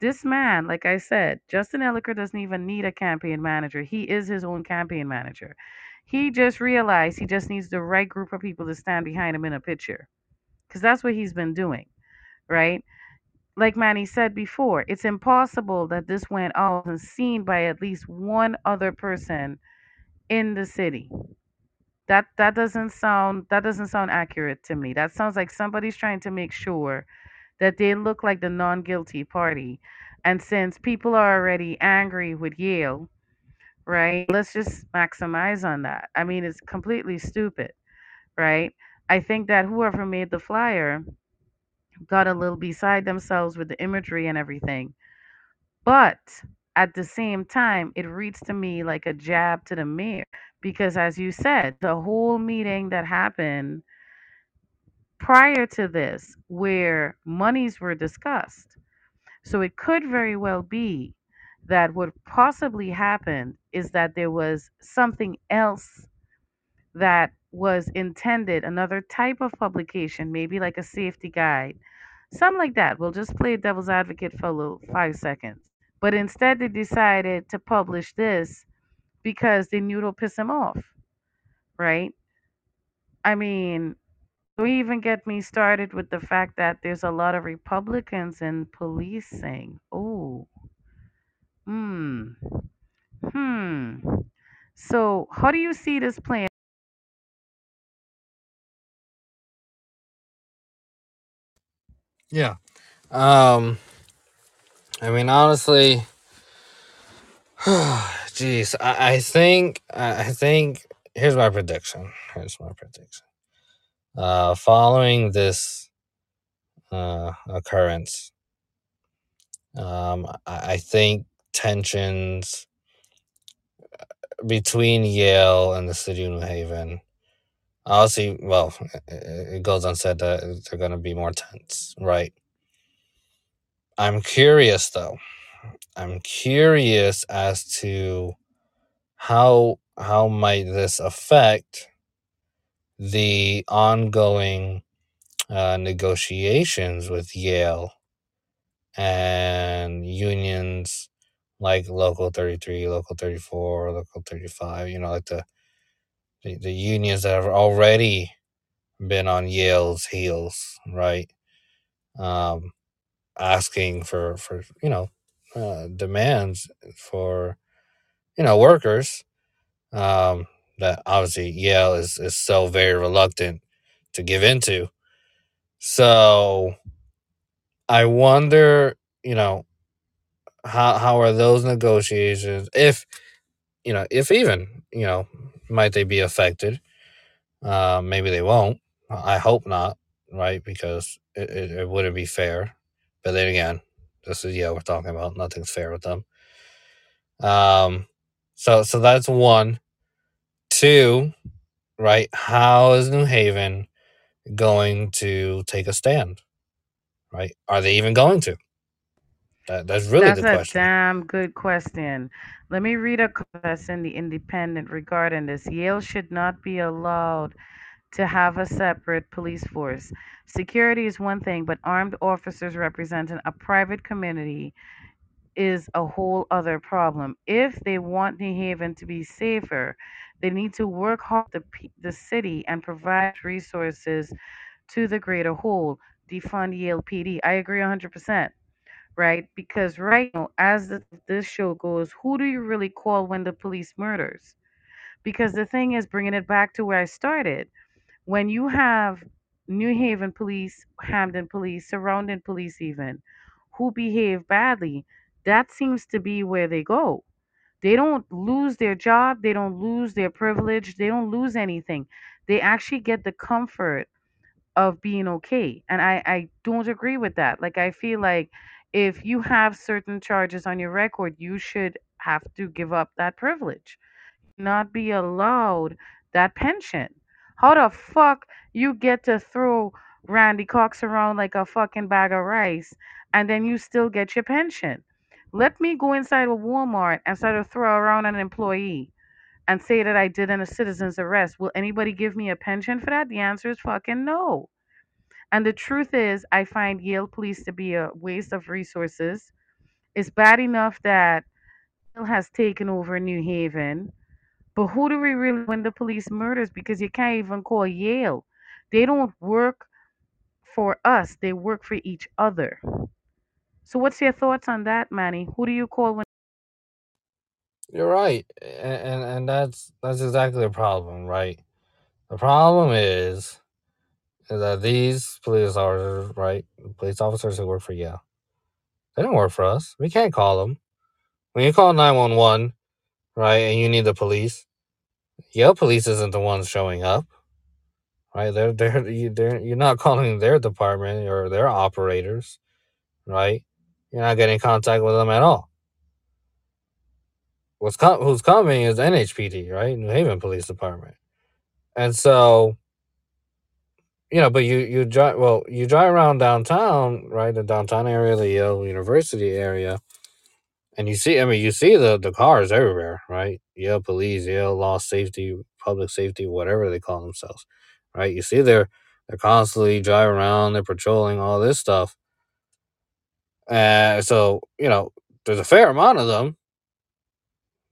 This man, like I said, Justin Elicker doesn't even need a campaign manager. He is his own campaign manager. He just realized he just needs the right group of people to stand behind him in a picture. Because that's what he's been doing, right? Like Manny said before, it's impossible that this went out and seen by at least one other person in the city. That that doesn't sound that doesn't sound accurate to me. That sounds like somebody's trying to make sure that they look like the non-guilty party. And since people are already angry with Yale, right? Let's just maximize on that. I mean, it's completely stupid, right? I think that whoever made the flyer got a little beside themselves with the imagery and everything. But at the same time, it reads to me like a jab to the mayor because, as you said, the whole meeting that happened prior to this, where monies were discussed. So it could very well be that what possibly happened is that there was something else that was intended, another type of publication, maybe like a safety guide, something like that. We'll just play devil's advocate for a little five seconds. But instead, they decided to publish this because they knew it'll piss him off, right? I mean, don't even get me started with the fact that there's a lot of Republicans in policing. Oh, hmm, hmm. So, how do you see this playing? yeah um i mean honestly [sighs] jeez I, I think I think here's my prediction here's my prediction uh following this uh occurrence Um, I, I think tensions between Yale and the city of New Haven. Obviously, well, it, it goes unsaid that they're going to be more tense, right? I'm curious though. I'm curious as to how how might this affect the ongoing uh, negotiations with Yale and unions like Local 33, Local 34, Local 35, you know, like the, the, the unions that have already been on Yale's heels, right? Um, asking for, for you know, uh, demands for, you know, workers um, that obviously Yale is, is so very reluctant to give into. So I wonder, you know, how how are those negotiations if you know if even you know might they be affected? Uh, maybe they won't. I hope not, right? Because it, it, it wouldn't be fair. But then again, this is yeah we're talking about. Nothing's fair with them. Um, so so that's one. Two, right? How is New Haven going to take a stand? Right? Are they even going to? That, that's really That's the a question. damn good question. Let me read a comment in the Independent regarding this. Yale should not be allowed to have a separate police force. Security is one thing, but armed officers representing a private community is a whole other problem. If they want New Haven to be safer, they need to work hard the the city and provide resources to the greater whole. Defund Yale PD. I agree 100%, right? Because right now, as the, this show goes, who do you really call when the police murders? Because the thing is, bringing it back to where I started, when you have New Haven police, Hamden police, surrounding police, even who behave badly, that seems to be where they go. They don't lose their job, they don't lose their privilege, they don't lose anything. They actually get the comfort of being okay. And I, I don't agree with that. Like, I feel like if you have certain charges on your record, you should have to give up that privilege not be allowed that pension. How the fuck you get to throw Randy Cox around like a fucking bag of rice and then you still get your pension? Let me go inside a Walmart and start to throw around an employee and say that I did in a citizen's arrest. Will anybody give me a pension for that? The answer is fucking no. And the truth is, I find Yale Police to be a waste of resources. It's bad enough that Yale has taken over New Haven but who do we really when the police murders? Because you can't even call Yale. They don't work for us. They work for each other. So what's your thoughts on that, Manny? Who do you call when You're right, and, and and that's that's exactly the problem, right? The problem is, is that these police officers, right, police officers who work for Yale, they don't work for us. We can't call them. When you call nine one one, right, and you need the police, Yale police isn't the ones showing up, right? They're they're you they're, you're not calling their department or their operators, right? You're not getting in contact with them at all. What's com- who's coming is NHPD, right? New Haven Police Department. And so, you know, but you you drive well, you drive around downtown, right? The downtown area, the Yale University area, and you see I mean you see the the cars everywhere, right? Yale police, Yale law safety, public safety, whatever they call themselves. Right? You see they're they're constantly driving around, they're patrolling all this stuff. And so, you know, there's a fair amount of them,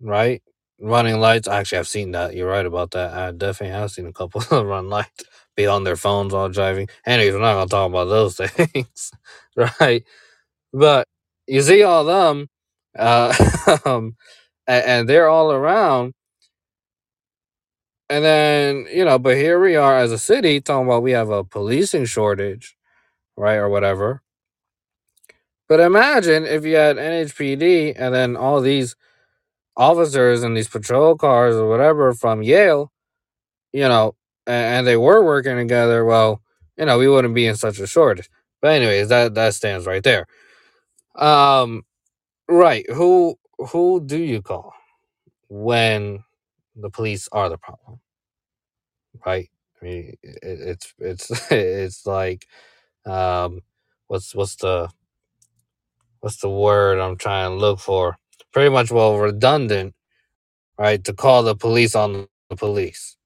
right? Running lights. Actually, I've seen that. You're right about that. I definitely have seen a couple [laughs] of run lights, be on their phones while driving. Anyways, we're not gonna talk about those [laughs] things, right? But you see all them, uh, [laughs] um, and, and they're all around. And then you know, but here we are as a city talking about we have a policing shortage, right, or whatever. But imagine if you had NHPD and then all these officers and these patrol cars or whatever from Yale, you know, and, they were working together, well, you know, we wouldn't be in such a shortage. But anyways, that that stands right there. Um, right. Who who do you call when the police are the problem? Right. I mean, it, it's it's [laughs] it's like um, what's what's the what's the word I'm trying to look for? Pretty much well redundant, right? To call the police on the police,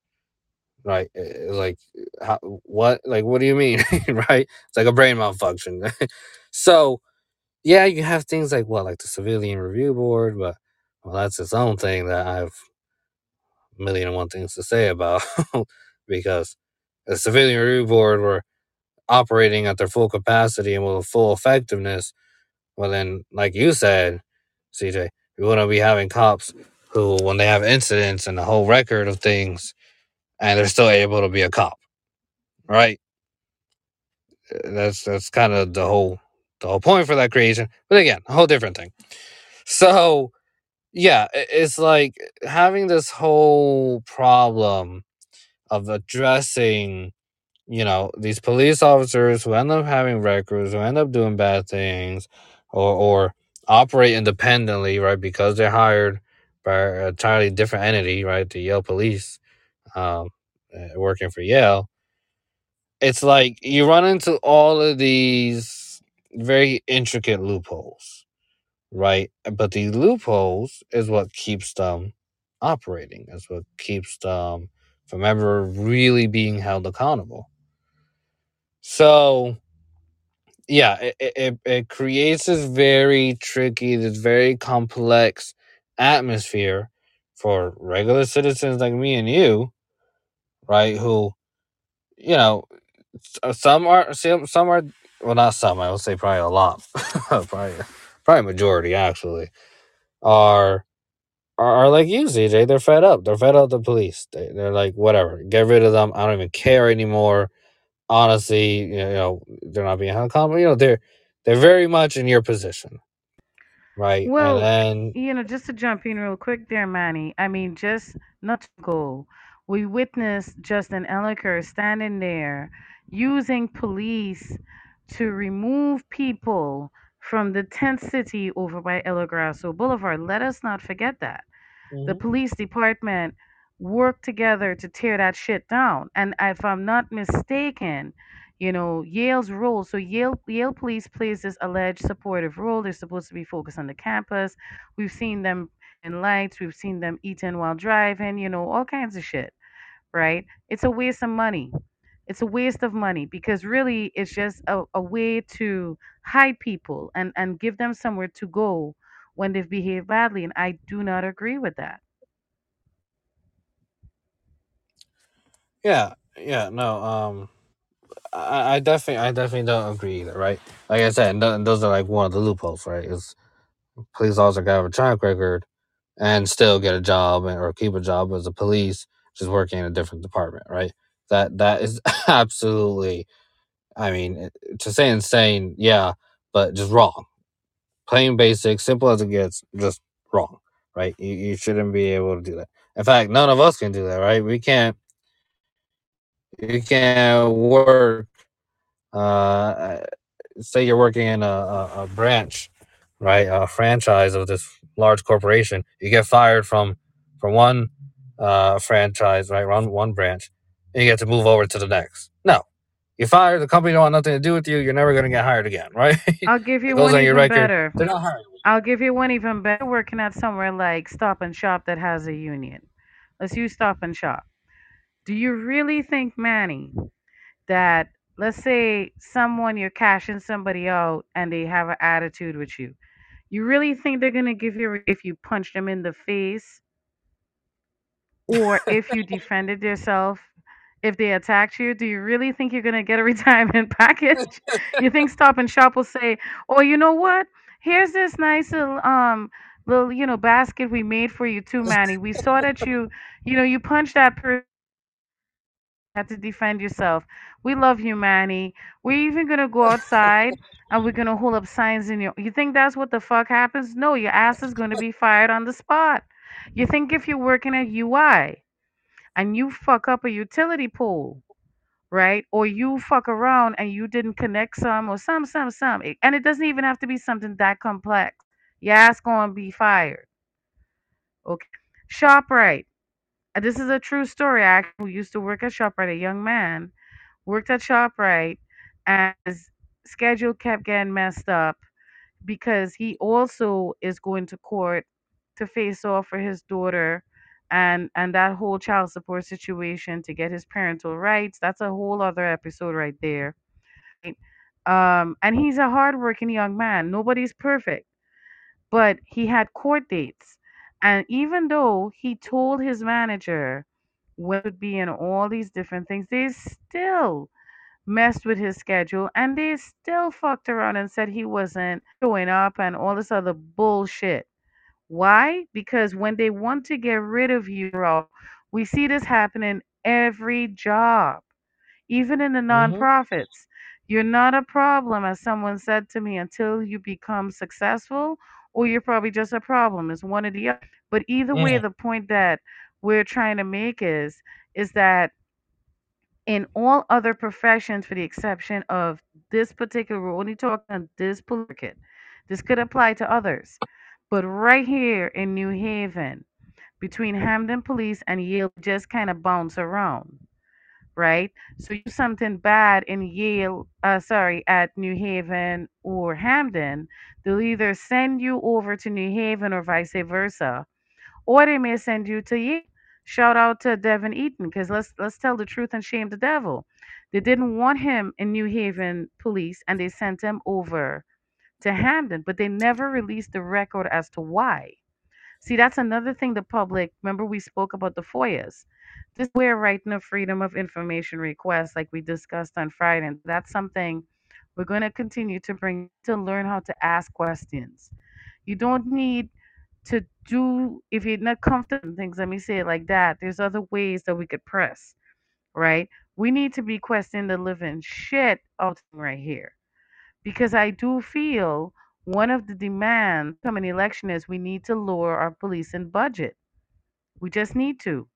right? Like how, what? Like what do you mean, [laughs] right? It's like a brain malfunction. [laughs] so yeah, you have things like what, like the Civilian Review Board, but well, that's its own thing that I have a million and one things to say about [laughs] because the Civilian Review Board were operating at their full capacity and with full effectiveness. Well, then, like you said, CJ, we wouldn't be having cops who, when they have incidents and the whole record of things, and they're still able to be a cop, right? That's that's kind of the whole the whole point for that creation. But again, a whole different thing. So yeah, it's like having this whole problem of addressing, you know, these police officers who end up having records, who end up doing bad things, or or operate independently, right? Because they're hired by an entirely different entity, right? The Yale Police, um, uh, working for Yale. It's like you run into all of these very intricate loopholes right? But these loopholes is what keeps them operating, is what keeps them from ever really being held accountable. So, yeah, it, it, it creates this very tricky, this very complex atmosphere for regular citizens like me and you, right? Who, you know, uh, some are, some, some are, well, not some, I would say probably a lot, [laughs] probably, probably majority actually, are are, like you, CJ. They're fed up. They're fed up the police. They, they're like, whatever, get rid of them. I don't even care anymore. Honestly, you know, they're not being held accountable. You know, they're they're very much in your position, right? And Well, then, you know, just to jump in real quick there, Manny. I mean, just not to go. We witnessed Justin Elicker standing there using police to remove people from the tent city over by Ella Grasso Boulevard. Let us not forget that the Mhm. police department worked together to tear that shit down. And if I'm not mistaken, you know, Yale's role, so Yale Yale police plays this alleged supportive role. They're supposed to be focused on the campus. We've seen them lights, we've seen them eating while driving, you know, all kinds of shit, right? It's a waste of money. It's a waste of money because really it's just a, a way to hide people and, and give them somewhere to go when they've behaved badly. And I do not agree with that. yeah, yeah, no, um, I, I definitely, I definitely don't agree either, right? Like I said, th- those are like one of the loopholes, right? Is police officer have a track record and still get a job or keep a job as a police, just working in a different department, right? That that is [laughs] absolutely I mean, to say insane, yeah, but just wrong. Plain basic, simple as it gets, just wrong, right? You, you shouldn't be able to do that. In fact, none of us can do that, right? We can't. You can't work. Uh, say you're working in a, a, a branch, right? A franchise of this large corporation. You get fired from from one uh, franchise, right? Run one branch, and you get to move over to the next. No, you fire The company don't want nothing to do with you. You're never going to get hired again, [laughs] right? I'll give you one even record. better. They're not hiring. I'll give you one even better. Working at somewhere like Stop and Shop that has a union. Let's use Stop and Shop. Do you really think, Manny, that let's say someone you're cashing somebody out and they have an attitude with you? You really think they're gonna give you if you punch them in the face or if you [laughs] defended yourself if they attacked you? Do you really think you're gonna get a [laughs] retirement package? You think Stop and Shop will say, "Oh, you know what? Here's this nice little um little you know basket we made for you too, Manny. We saw that you you know you punched that person." Had to defend yourself. We love you, Manny. We're even gonna go outside and we're gonna hold up signs in your. You think that's what the fuck happens? No, your ass is gonna be fired on the spot. You think if you're working at UI and you fuck up a utility pole, right? Or you fuck around and you didn't connect some or some, some, some. And it doesn't even have to be something that complex. Your ass gonna be fired. Okay. ShopRite. This is a true story. I actually used to work at ShopRite, a young man, worked at ShopRite, as schedule kept getting messed up because he also is going to court to face off for his daughter and and that whole child support situation to get his parental rights. That's a whole other episode right there. Um, and he's a hardworking young man. Nobody's perfect, but he had court dates. And even though he told his manager would be in all these different things, they still messed with his schedule and they still fucked around and said he wasn't showing up and all this other bullshit. Why? Because when they want to get rid of you, we see this happening every job, even in the Mhm. nonprofits. You're not a problem, as someone said to me, until you become successful, or you're probably just a problem. It's one or the other. But either way, Mhm. the point that we're trying to make is is that in all other professions, for the exception of this particular, we're only talking this political. This could apply to others. But right here in New Haven, between Hamden Police and Yale, just kind of bounce around, right? So you something bad in Yale, uh, sorry, at New Haven or Hamden, they'll either send you over to New Haven or vice versa or they may send you to Yale. Shout out to Devin Eaton, because let's let's tell the truth and shame the devil. They didn't want him in New Haven police, and they sent him over to Hamden, but they never released the record as to why. See, that's another thing the public. Remember, we spoke about the FOIAs. This is where writing a freedom of information request, like we discussed on Friday, and that's something we're going to continue to bring to learn how to ask questions. You don't need to do if you're not comfortable in things let me say it like that there's other ways that we could press right? We need to be questioning the living shit out right here. Because i do feel one of the demands coming election is we need to lower our policing budget. We just need to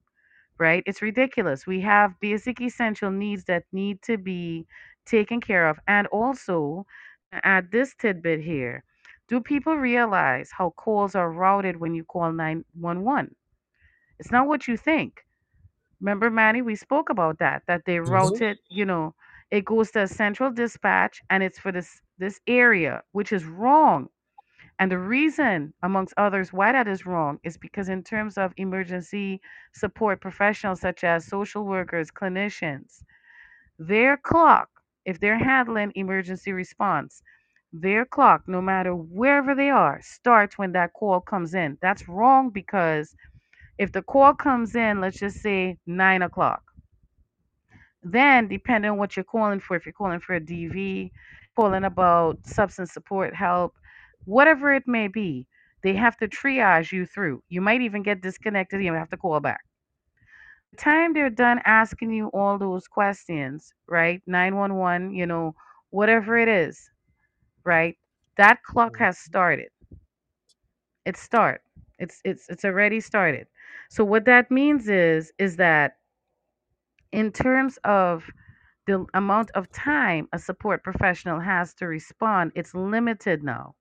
right? It's ridiculous. We have basic essential needs that need to be taken care of. And also add this tidbit here do people realize how calls are routed when you call 911 It's not what you think. Remember, Manny, we spoke about that, that they route Mhm. it, you know, it goes to a central dispatch and it's for this this area, which is wrong. And the reason, amongst others, why that is wrong is because in terms of emergency support professionals such as social workers, clinicians, their clock, if they're handling emergency response, their clock, no matter wherever they are, starts when that call comes in. That's wrong because if the call comes in, let's just say nine o'clock, then depending on what you're calling for, if you're calling for a DV, calling about substance support help, whatever it may be, they have to triage you through. You might even get disconnected, you have to call back. The time they're done asking you all those questions, right? 911, you know, whatever it is, right? That clock mm-hmm. has started. It's start. It's it's it's already started. So what that means is is that in terms of the amount of time a support professional has to respond, it's limited now.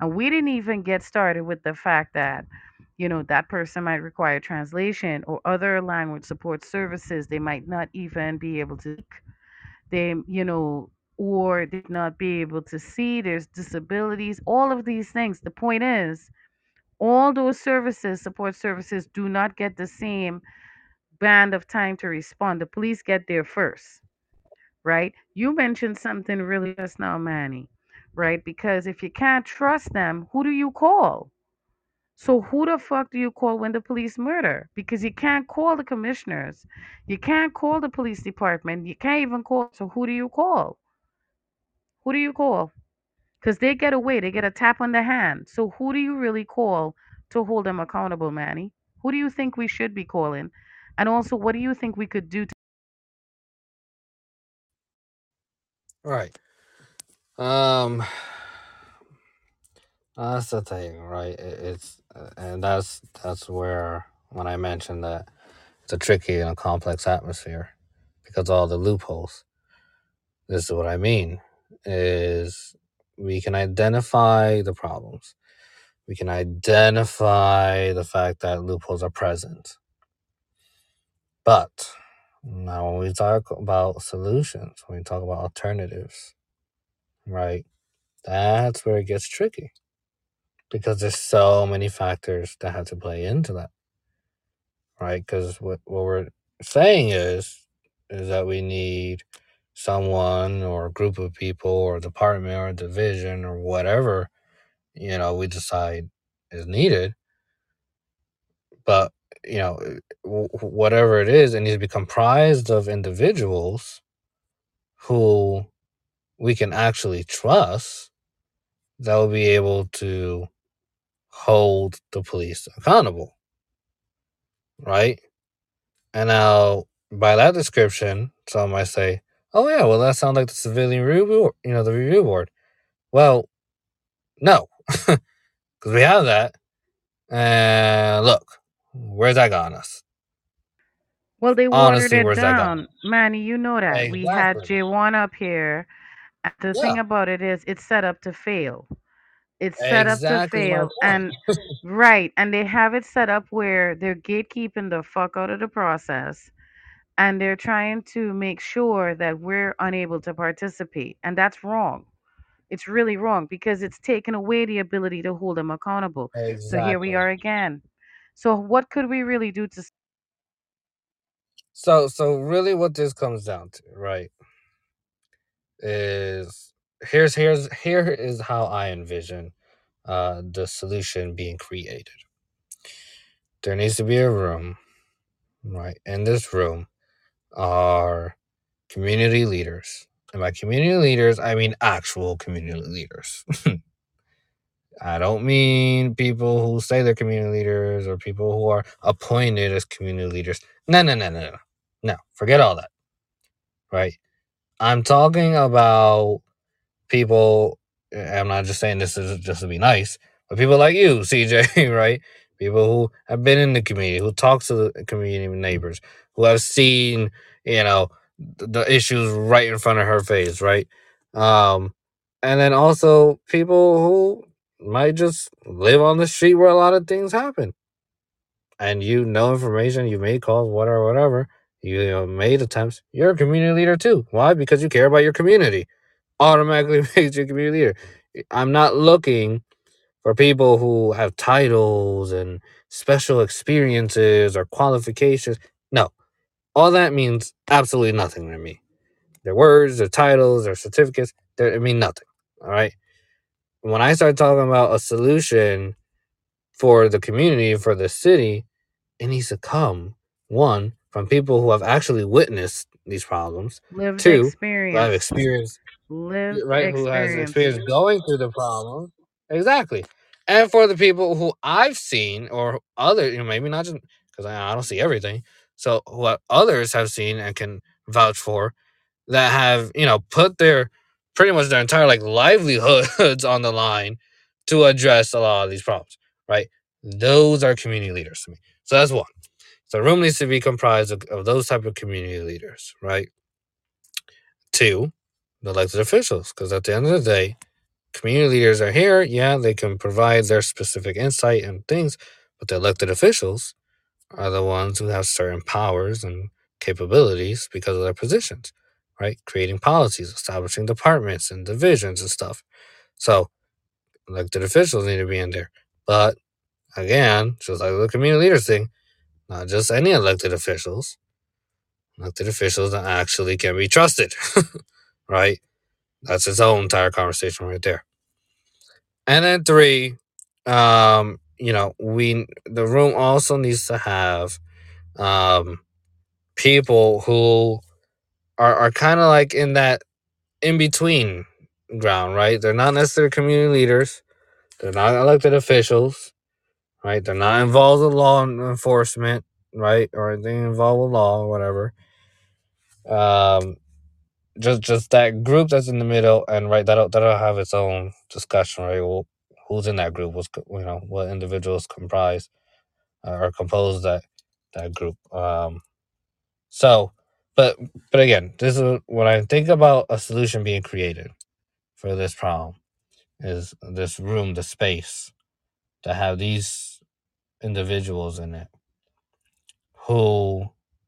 And we didn't even get started with the fact that, you know, that person might require translation or other language support services. They might not even be able to, they, you know, or they not be able to see. There's disabilities, all of these things. The point is, all those services, support services, do not get the same band of time to respond. The police get there first right? You mentioned something really just now, Manny, right? Because if you can't trust them, who do you call? So who the fuck do you call when the police murder? Because you can't call the commissioners, you can't call the police department, you can't even call. So who do you call? Who do you call? Because they get away, they get a tap on the hand. So who do you really call to hold them accountable, Manny? Who do you think we should be calling? And also, what do you think we could do to Right. Um, that's the thing, right? It, it's uh, and that's that's where when I mentioned that it's a tricky and a complex atmosphere because all the loopholes. This is what I mean is we can identify the problems. We can identify the fact that loopholes are present. But now when we talk about solutions, when we talk about alternatives, right? That's where it gets tricky because there's so many factors that have to play into that, right? Because what, what we're saying is is that we need someone or a group of people or department or division or whatever you know we decide is needed. But you know eh, whatever it is it needs to be comprised of individuals who we can actually trust that will be able to hold the police accountable right? And now by that description some might say oh yeah well that sounds like the civilian review you know the review board well no [laughs] because we have that and look where's that gotten us Well, they watered honestly it where's that gotten down. Manny, you know that. We had Exactly. J1 up here. The Yeah. thing about it is, it's set up to fail. It's set up to fail. And [laughs] right. And they have it set up where they're gatekeeping the fuck out of the process. And they're trying to make sure that we're unable to participate. And that's wrong. It's really wrong because it's taken away the ability to hold them accountable. So here we are again. So what could we really do to So so really what this comes down to, right, is here's here's here is how I envision uh the solution being created. There needs to be a room, right? In this room are community leaders. And by community leaders, I mean actual community leaders. [laughs] I don't mean people who say they're community leaders or people who are appointed as community leaders. No, no, no, no, no. No, forget all that. Right? I'm talking about people. I'm not just saying this is just to be nice, but people like you, [laughs] CJ, right? People who have been in the community, who talk to the community neighbors, who have seen, you know, the issues right in front of her face, right? Um, and then also people who might just live on the street where a lot of things happen. And you know information, you made calls, whatever, whatever. You, you know, made attempts. You're a community leader too. Why? Because you care about your community. Automatically [laughs] makes you a community leader. I'm not looking for people who have titles and special experiences or qualifications. No, all that means absolutely nothing to me. Their words, their titles, their certificates, they mean nothing. All right. When I start talking about a solution for the community, for the city, it needs to come one from people who have actually witnessed these problems. lived Two, who have experienced, experience, Lived right? Who has experience. experience going through the problem. Exactly. And for the people who I've seen or other, you know, maybe not just because I, I don't see everything. So what others have seen and can vouch for that have, you know, put their pretty much their entire like livelihoods [laughs] on the line to address a lot of these problems, right? Those are community leaders to me. So that's one. So room needs to be comprised of, of those type of community leaders, right? Two, the elected officials, because at the end of the day, community leaders are here. Yeah, they can provide their specific insight and things, but the elected officials are the ones who have certain powers and capabilities because of their positions, right? Creating policies, establishing departments and divisions and stuff. So elected officials need to be in there. But again, just like the community leaders thing, not just any elected officials, elected officials that actually can be trusted, [laughs] right? That's its own entire conversation right there. And then three, um, you know, we the room also needs to have um people who are are kind of like in that in between ground, right? They're not necessarily community leaders, they're not elected officials, right? They're not involved with law enforcement, right? Or anything involved with law or whatever. Um, just just that group that's in the middle, and right, that'll that'll have its own discussion, right? Who's in that group? What's you know what individuals comprise uh, or compose that that group? Um, so, but but again, this is when I think about a solution being created for this problem is this room, the space to have these individuals in it who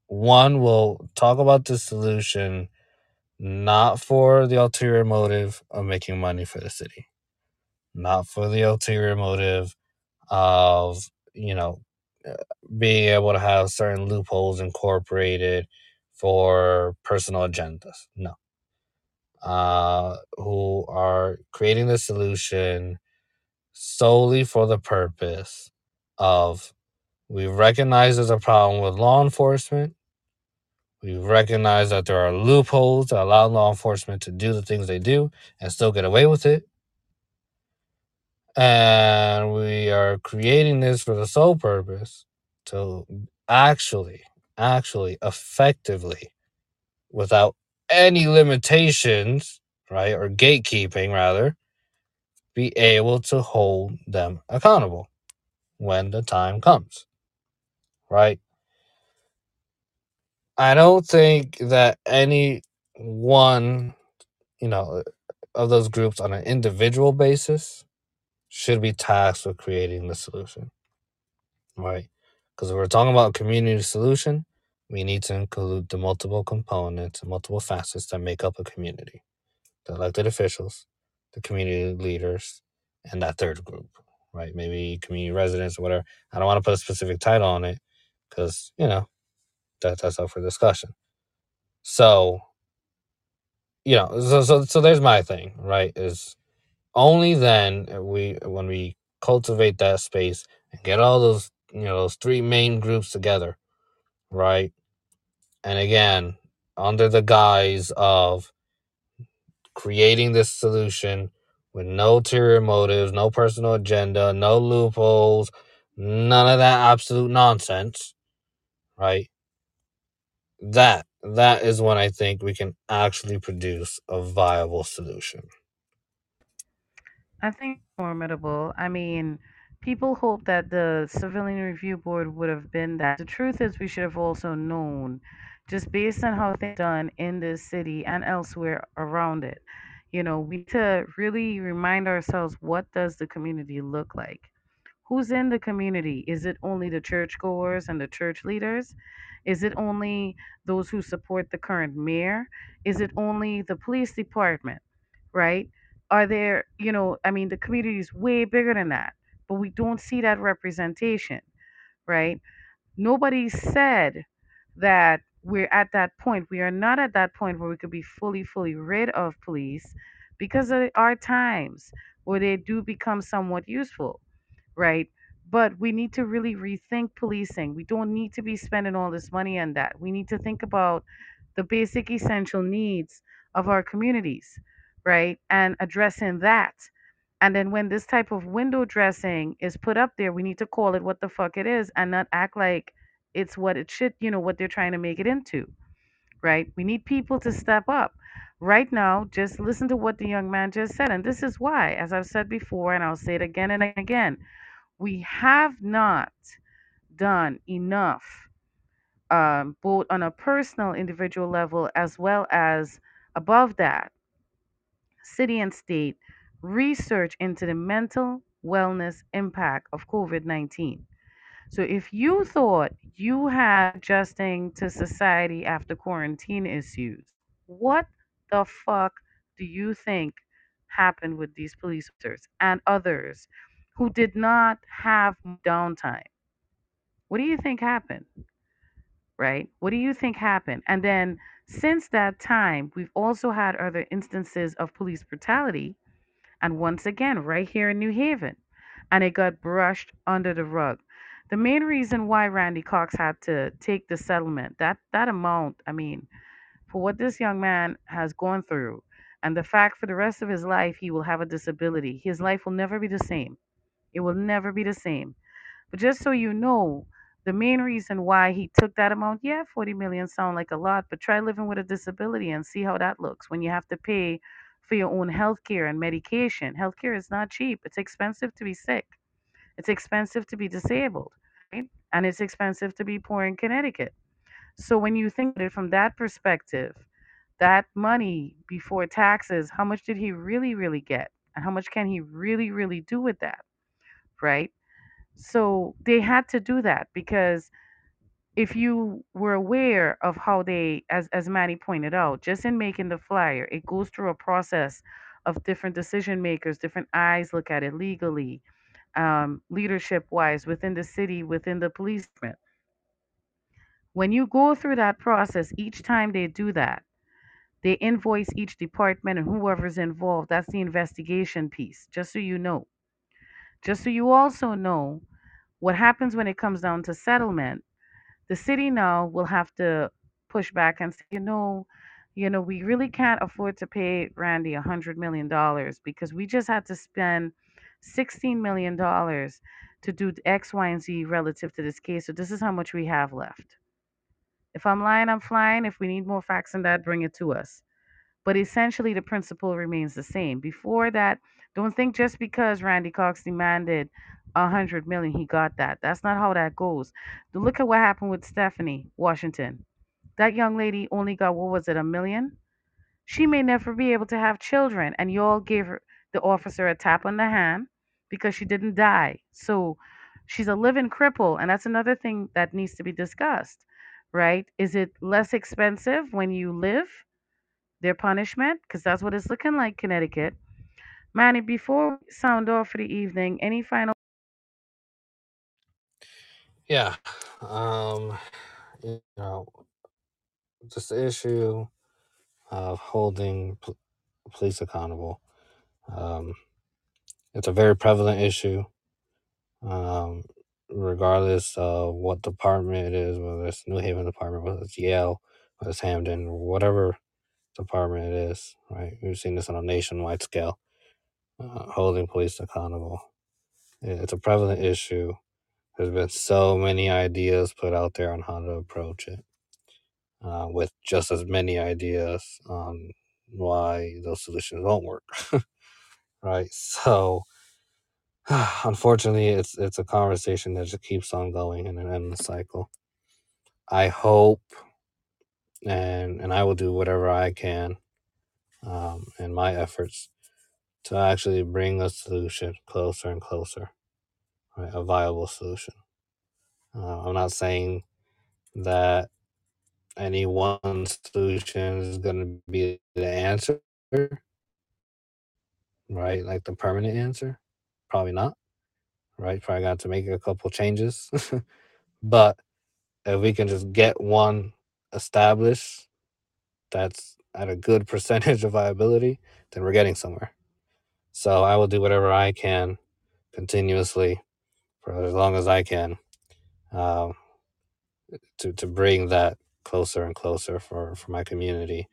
one will talk about the solution not for the ulterior motive of making money for the city, not for the ulterior motive of, you know, uh, being able to have certain loopholes incorporated for personal agendas. No. Uh, who are creating the solution solely for the purpose of we recognize there's a problem with law enforcement. We recognize that there are loopholes that allow law enforcement to do the things they do and still get away with it. And we are creating this for the sole purpose to actually, actually, effectively, without any limitations, right, or gatekeeping rather, be able to hold them accountable when the time comes, right? I don't think that any one, you know, of those groups on an individual basis should be tasked with creating the solution, right? Because if we're talking about community solution, we need to include the multiple components and multiple facets that make up a community the elected officials, the community leaders, and that third group, right? Maybe community residents or whatever. I don't want to put a specific title on it because, you know, that, that's up for discussion. So, you know, so, so so there's my thing, right? Is only then uh, we when we cultivate that space and get all those you know those three main groups together, right? And again, under the guise of creating this solution with no ulterior motives, no personal agenda, no loopholes, none of that absolute nonsense, right? That that is when I think we can actually produce a viable solution. I think formidable. I mean, people hope that the Civilian Review Board would have been that. The truth is, we should have also known, just based on how things done in this city and elsewhere around it. You know, we need to really remind ourselves what does the community look like? Who's in the community? Is it only the churchgoers and the church leaders? Is it only those who support the current mayor? Is it only the police department? Right? Are there, you know, I mean, the community is way bigger than that, but we don't see that representation, right? Nobody said that we're at that point. We are not at that point where we could be fully, fully rid of police because there are times where they do become somewhat useful right? But we need to really rethink policing. We don't need to be spending all this money on that. We need to think about the basic essential needs of our communities, right? And addressing that. And then when this type of window dressing is put up there, we need to call it what the fuck it is and not act like it's what it should, you know, what they're trying to make it into, right? We need people to step up. Right now, just listen to what the young man just said. And this is why, as I've said before, and I'll say it again and again, we have not done enough, um, both on a personal, individual level, as well as above that, city and state, research into the mental wellness impact of COVID 19. So if you thought you had adjusting to society after quarantine issues, what the fuck do you think happened with these police officers and others who did not have downtime? What do you think happened? Right? What do you think happened? And then since that time, we've also had other instances of police brutality. And once again, right here in New Haven. And it got brushed under the rug. The main reason why Randy Cox had to take the settlement, that, that amount, I mean, for what this young man has gone through, and the fact for the rest of his life he will have a disability, his life will never be the same. It will never be the same. But just so you know, the main reason why he took that amount, yeah, 40 million sound like a lot, but try living with a disability and see how that looks when you have to pay for your own health care and medication. Healthcare is not cheap. It's expensive to be sick. It's expensive to be disabled, right? And it's expensive to be poor in Connecticut. So when you think of it from that perspective, that money before taxes, how much did he really, really get? And how much can he really, really do with that? Right? So they had to do that because if you were aware of how they, as, as Manny pointed out, just in making the flyer, it goes through a process of different decision makers, different eyes look at it legally, um, leadership wise, within the city, within the police. department. When you go through that process, each time they do that, they invoice each department and whoever's involved. That's the investigation piece, just so you know. Just so you also know what happens when it comes down to settlement. The city now will have to push back and say, you know, you know, we really can't afford to pay Randy a hundred million dollars because we just had to spend sixteen million dollars to do X, Y, and Z relative to this case. So this is how much we have left. If I'm lying, I'm flying. If we need more facts than that, bring it to us. But essentially, the principle remains the same. Before that, don't think just because Randy Cox demanded a hundred million, he got that. That's not how that goes. Look at what happened with Stephanie Washington. That young lady only got what was it, a million? She may never be able to have children, and you all gave her, the officer a tap on the hand because she didn't die. So she's a living cripple, and that's another thing that needs to be discussed, right? Is it less expensive when you live their punishment? Because that's what it's looking like, Connecticut. Manny, before we sound off for the evening, any final? Yeah. Um, you know, just the issue of holding police accountable. Um, it's a very prevalent issue, um, regardless of what department it is, whether it's New Haven department, whether it's Yale, whether it's Hamden, whatever department it is. Right? We've seen this on a nationwide scale, uh, holding police accountable. It's a prevalent issue. There's been so many ideas put out there on how to approach it uh, with just as many ideas on why those solutions won't work. [laughs] right. So [sighs] unfortunately, it's it's a conversation that just keeps on going in an endless cycle. I hope and and I will do whatever I can um, in my efforts to actually bring a solution closer and closer, right? A viable solution. Uh, I'm not saying that any one solution is going to be the answer, right? Like the permanent answer. Probably not, right? Probably got to make a couple changes. [laughs] but if we can just get one established that's at a good percentage of viability, then we're getting somewhere. So I will do whatever I can continuously for as long as I can um, to, to bring that closer and closer for, for my community.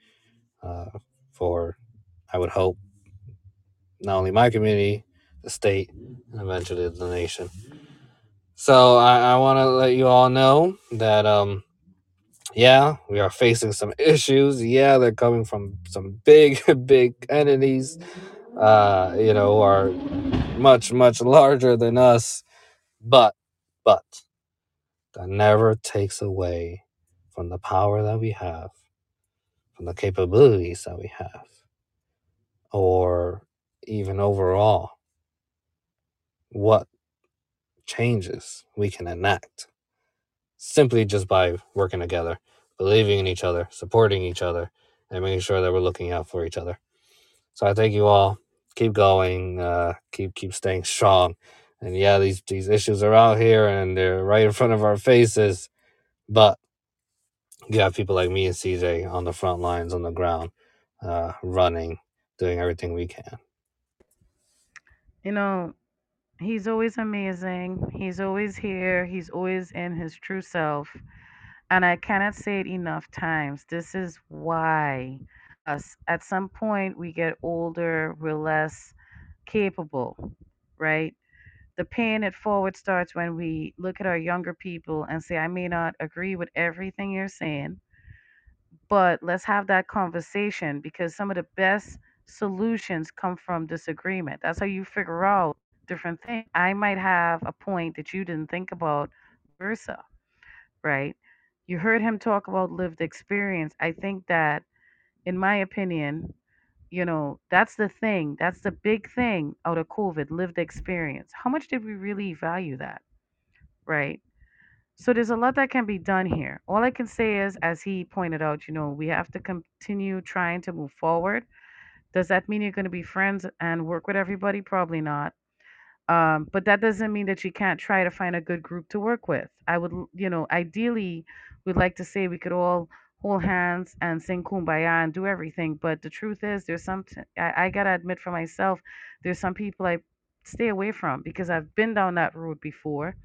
Uh, for, I would hope, not only my community, the state, and eventually the nation. So I, I want to let you all know that, um, yeah, we are facing some issues. Yeah, they're coming from some big, [laughs] big entities, uh, you know, are much, much larger than us. But, but that never takes away from the power that we have, from the capabilities that we have, or even overall what changes we can enact simply just by working together, believing in each other, supporting each other, and making sure that we're looking out for each other. So I thank you all. Keep going. Uh, keep keep staying strong. And yeah, these these issues are out here and they're right in front of our faces. But you have people like me and CJ on the front lines, on the ground, uh, running, doing everything we can. You know, he's always amazing. He's always here. He's always in his true self. And I cannot say it enough times. This is why us at some point we get older, we're less capable, right? The paying it forward starts when we look at our younger people and say, I may not agree with everything you're saying, but let's have that conversation because some of the best solutions come from disagreement. That's how you figure out different things. I might have a point that you didn't think about, versa, right? You heard him talk about lived experience. I think that, in my opinion, you know, that's the thing. That's the big thing out of COVID lived experience. How much did we really value that? Right. So there's a lot that can be done here. All I can say is, as he pointed out, you know, we have to continue trying to move forward. Does that mean you're going to be friends and work with everybody? Probably not. Um, but that doesn't mean that you can't try to find a good group to work with. I would, you know, ideally, we'd like to say we could all hold hands and sing kumbaya and do everything. But the truth is, there's some, t- I, I gotta admit for myself, there's some people I stay away from because I've been down that road before.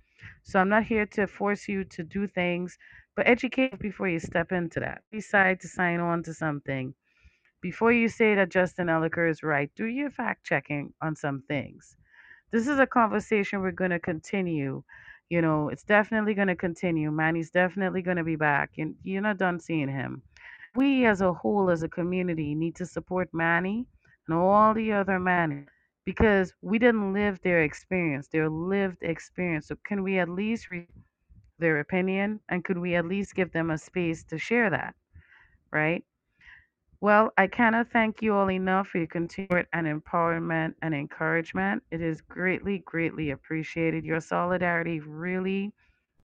So I'm not here to force you to do things, but educate before you step into that. Decide to sign on to something. Before you say that Justin Elicker is right, do your fact checking on some things this is a conversation we're going to continue. You know, it's definitely going to continue. Manny's definitely going to be back, and you're not done seeing him. We, as a whole, as a community, need to support Manny and all the other Manny because we didn't live their experience, their lived experience. So, can we at least read their opinion and could we at least give them a space to share that, right? Well, I cannot thank you all enough for your continued and empowerment and encouragement. It is greatly, greatly appreciated. Your solidarity really,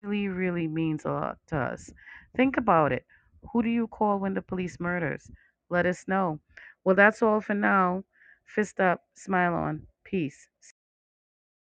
really, really means a lot to us. Think about it. Who do you call when the police murders? Let us know. Well, that's all for now. Fist up, smile on, peace.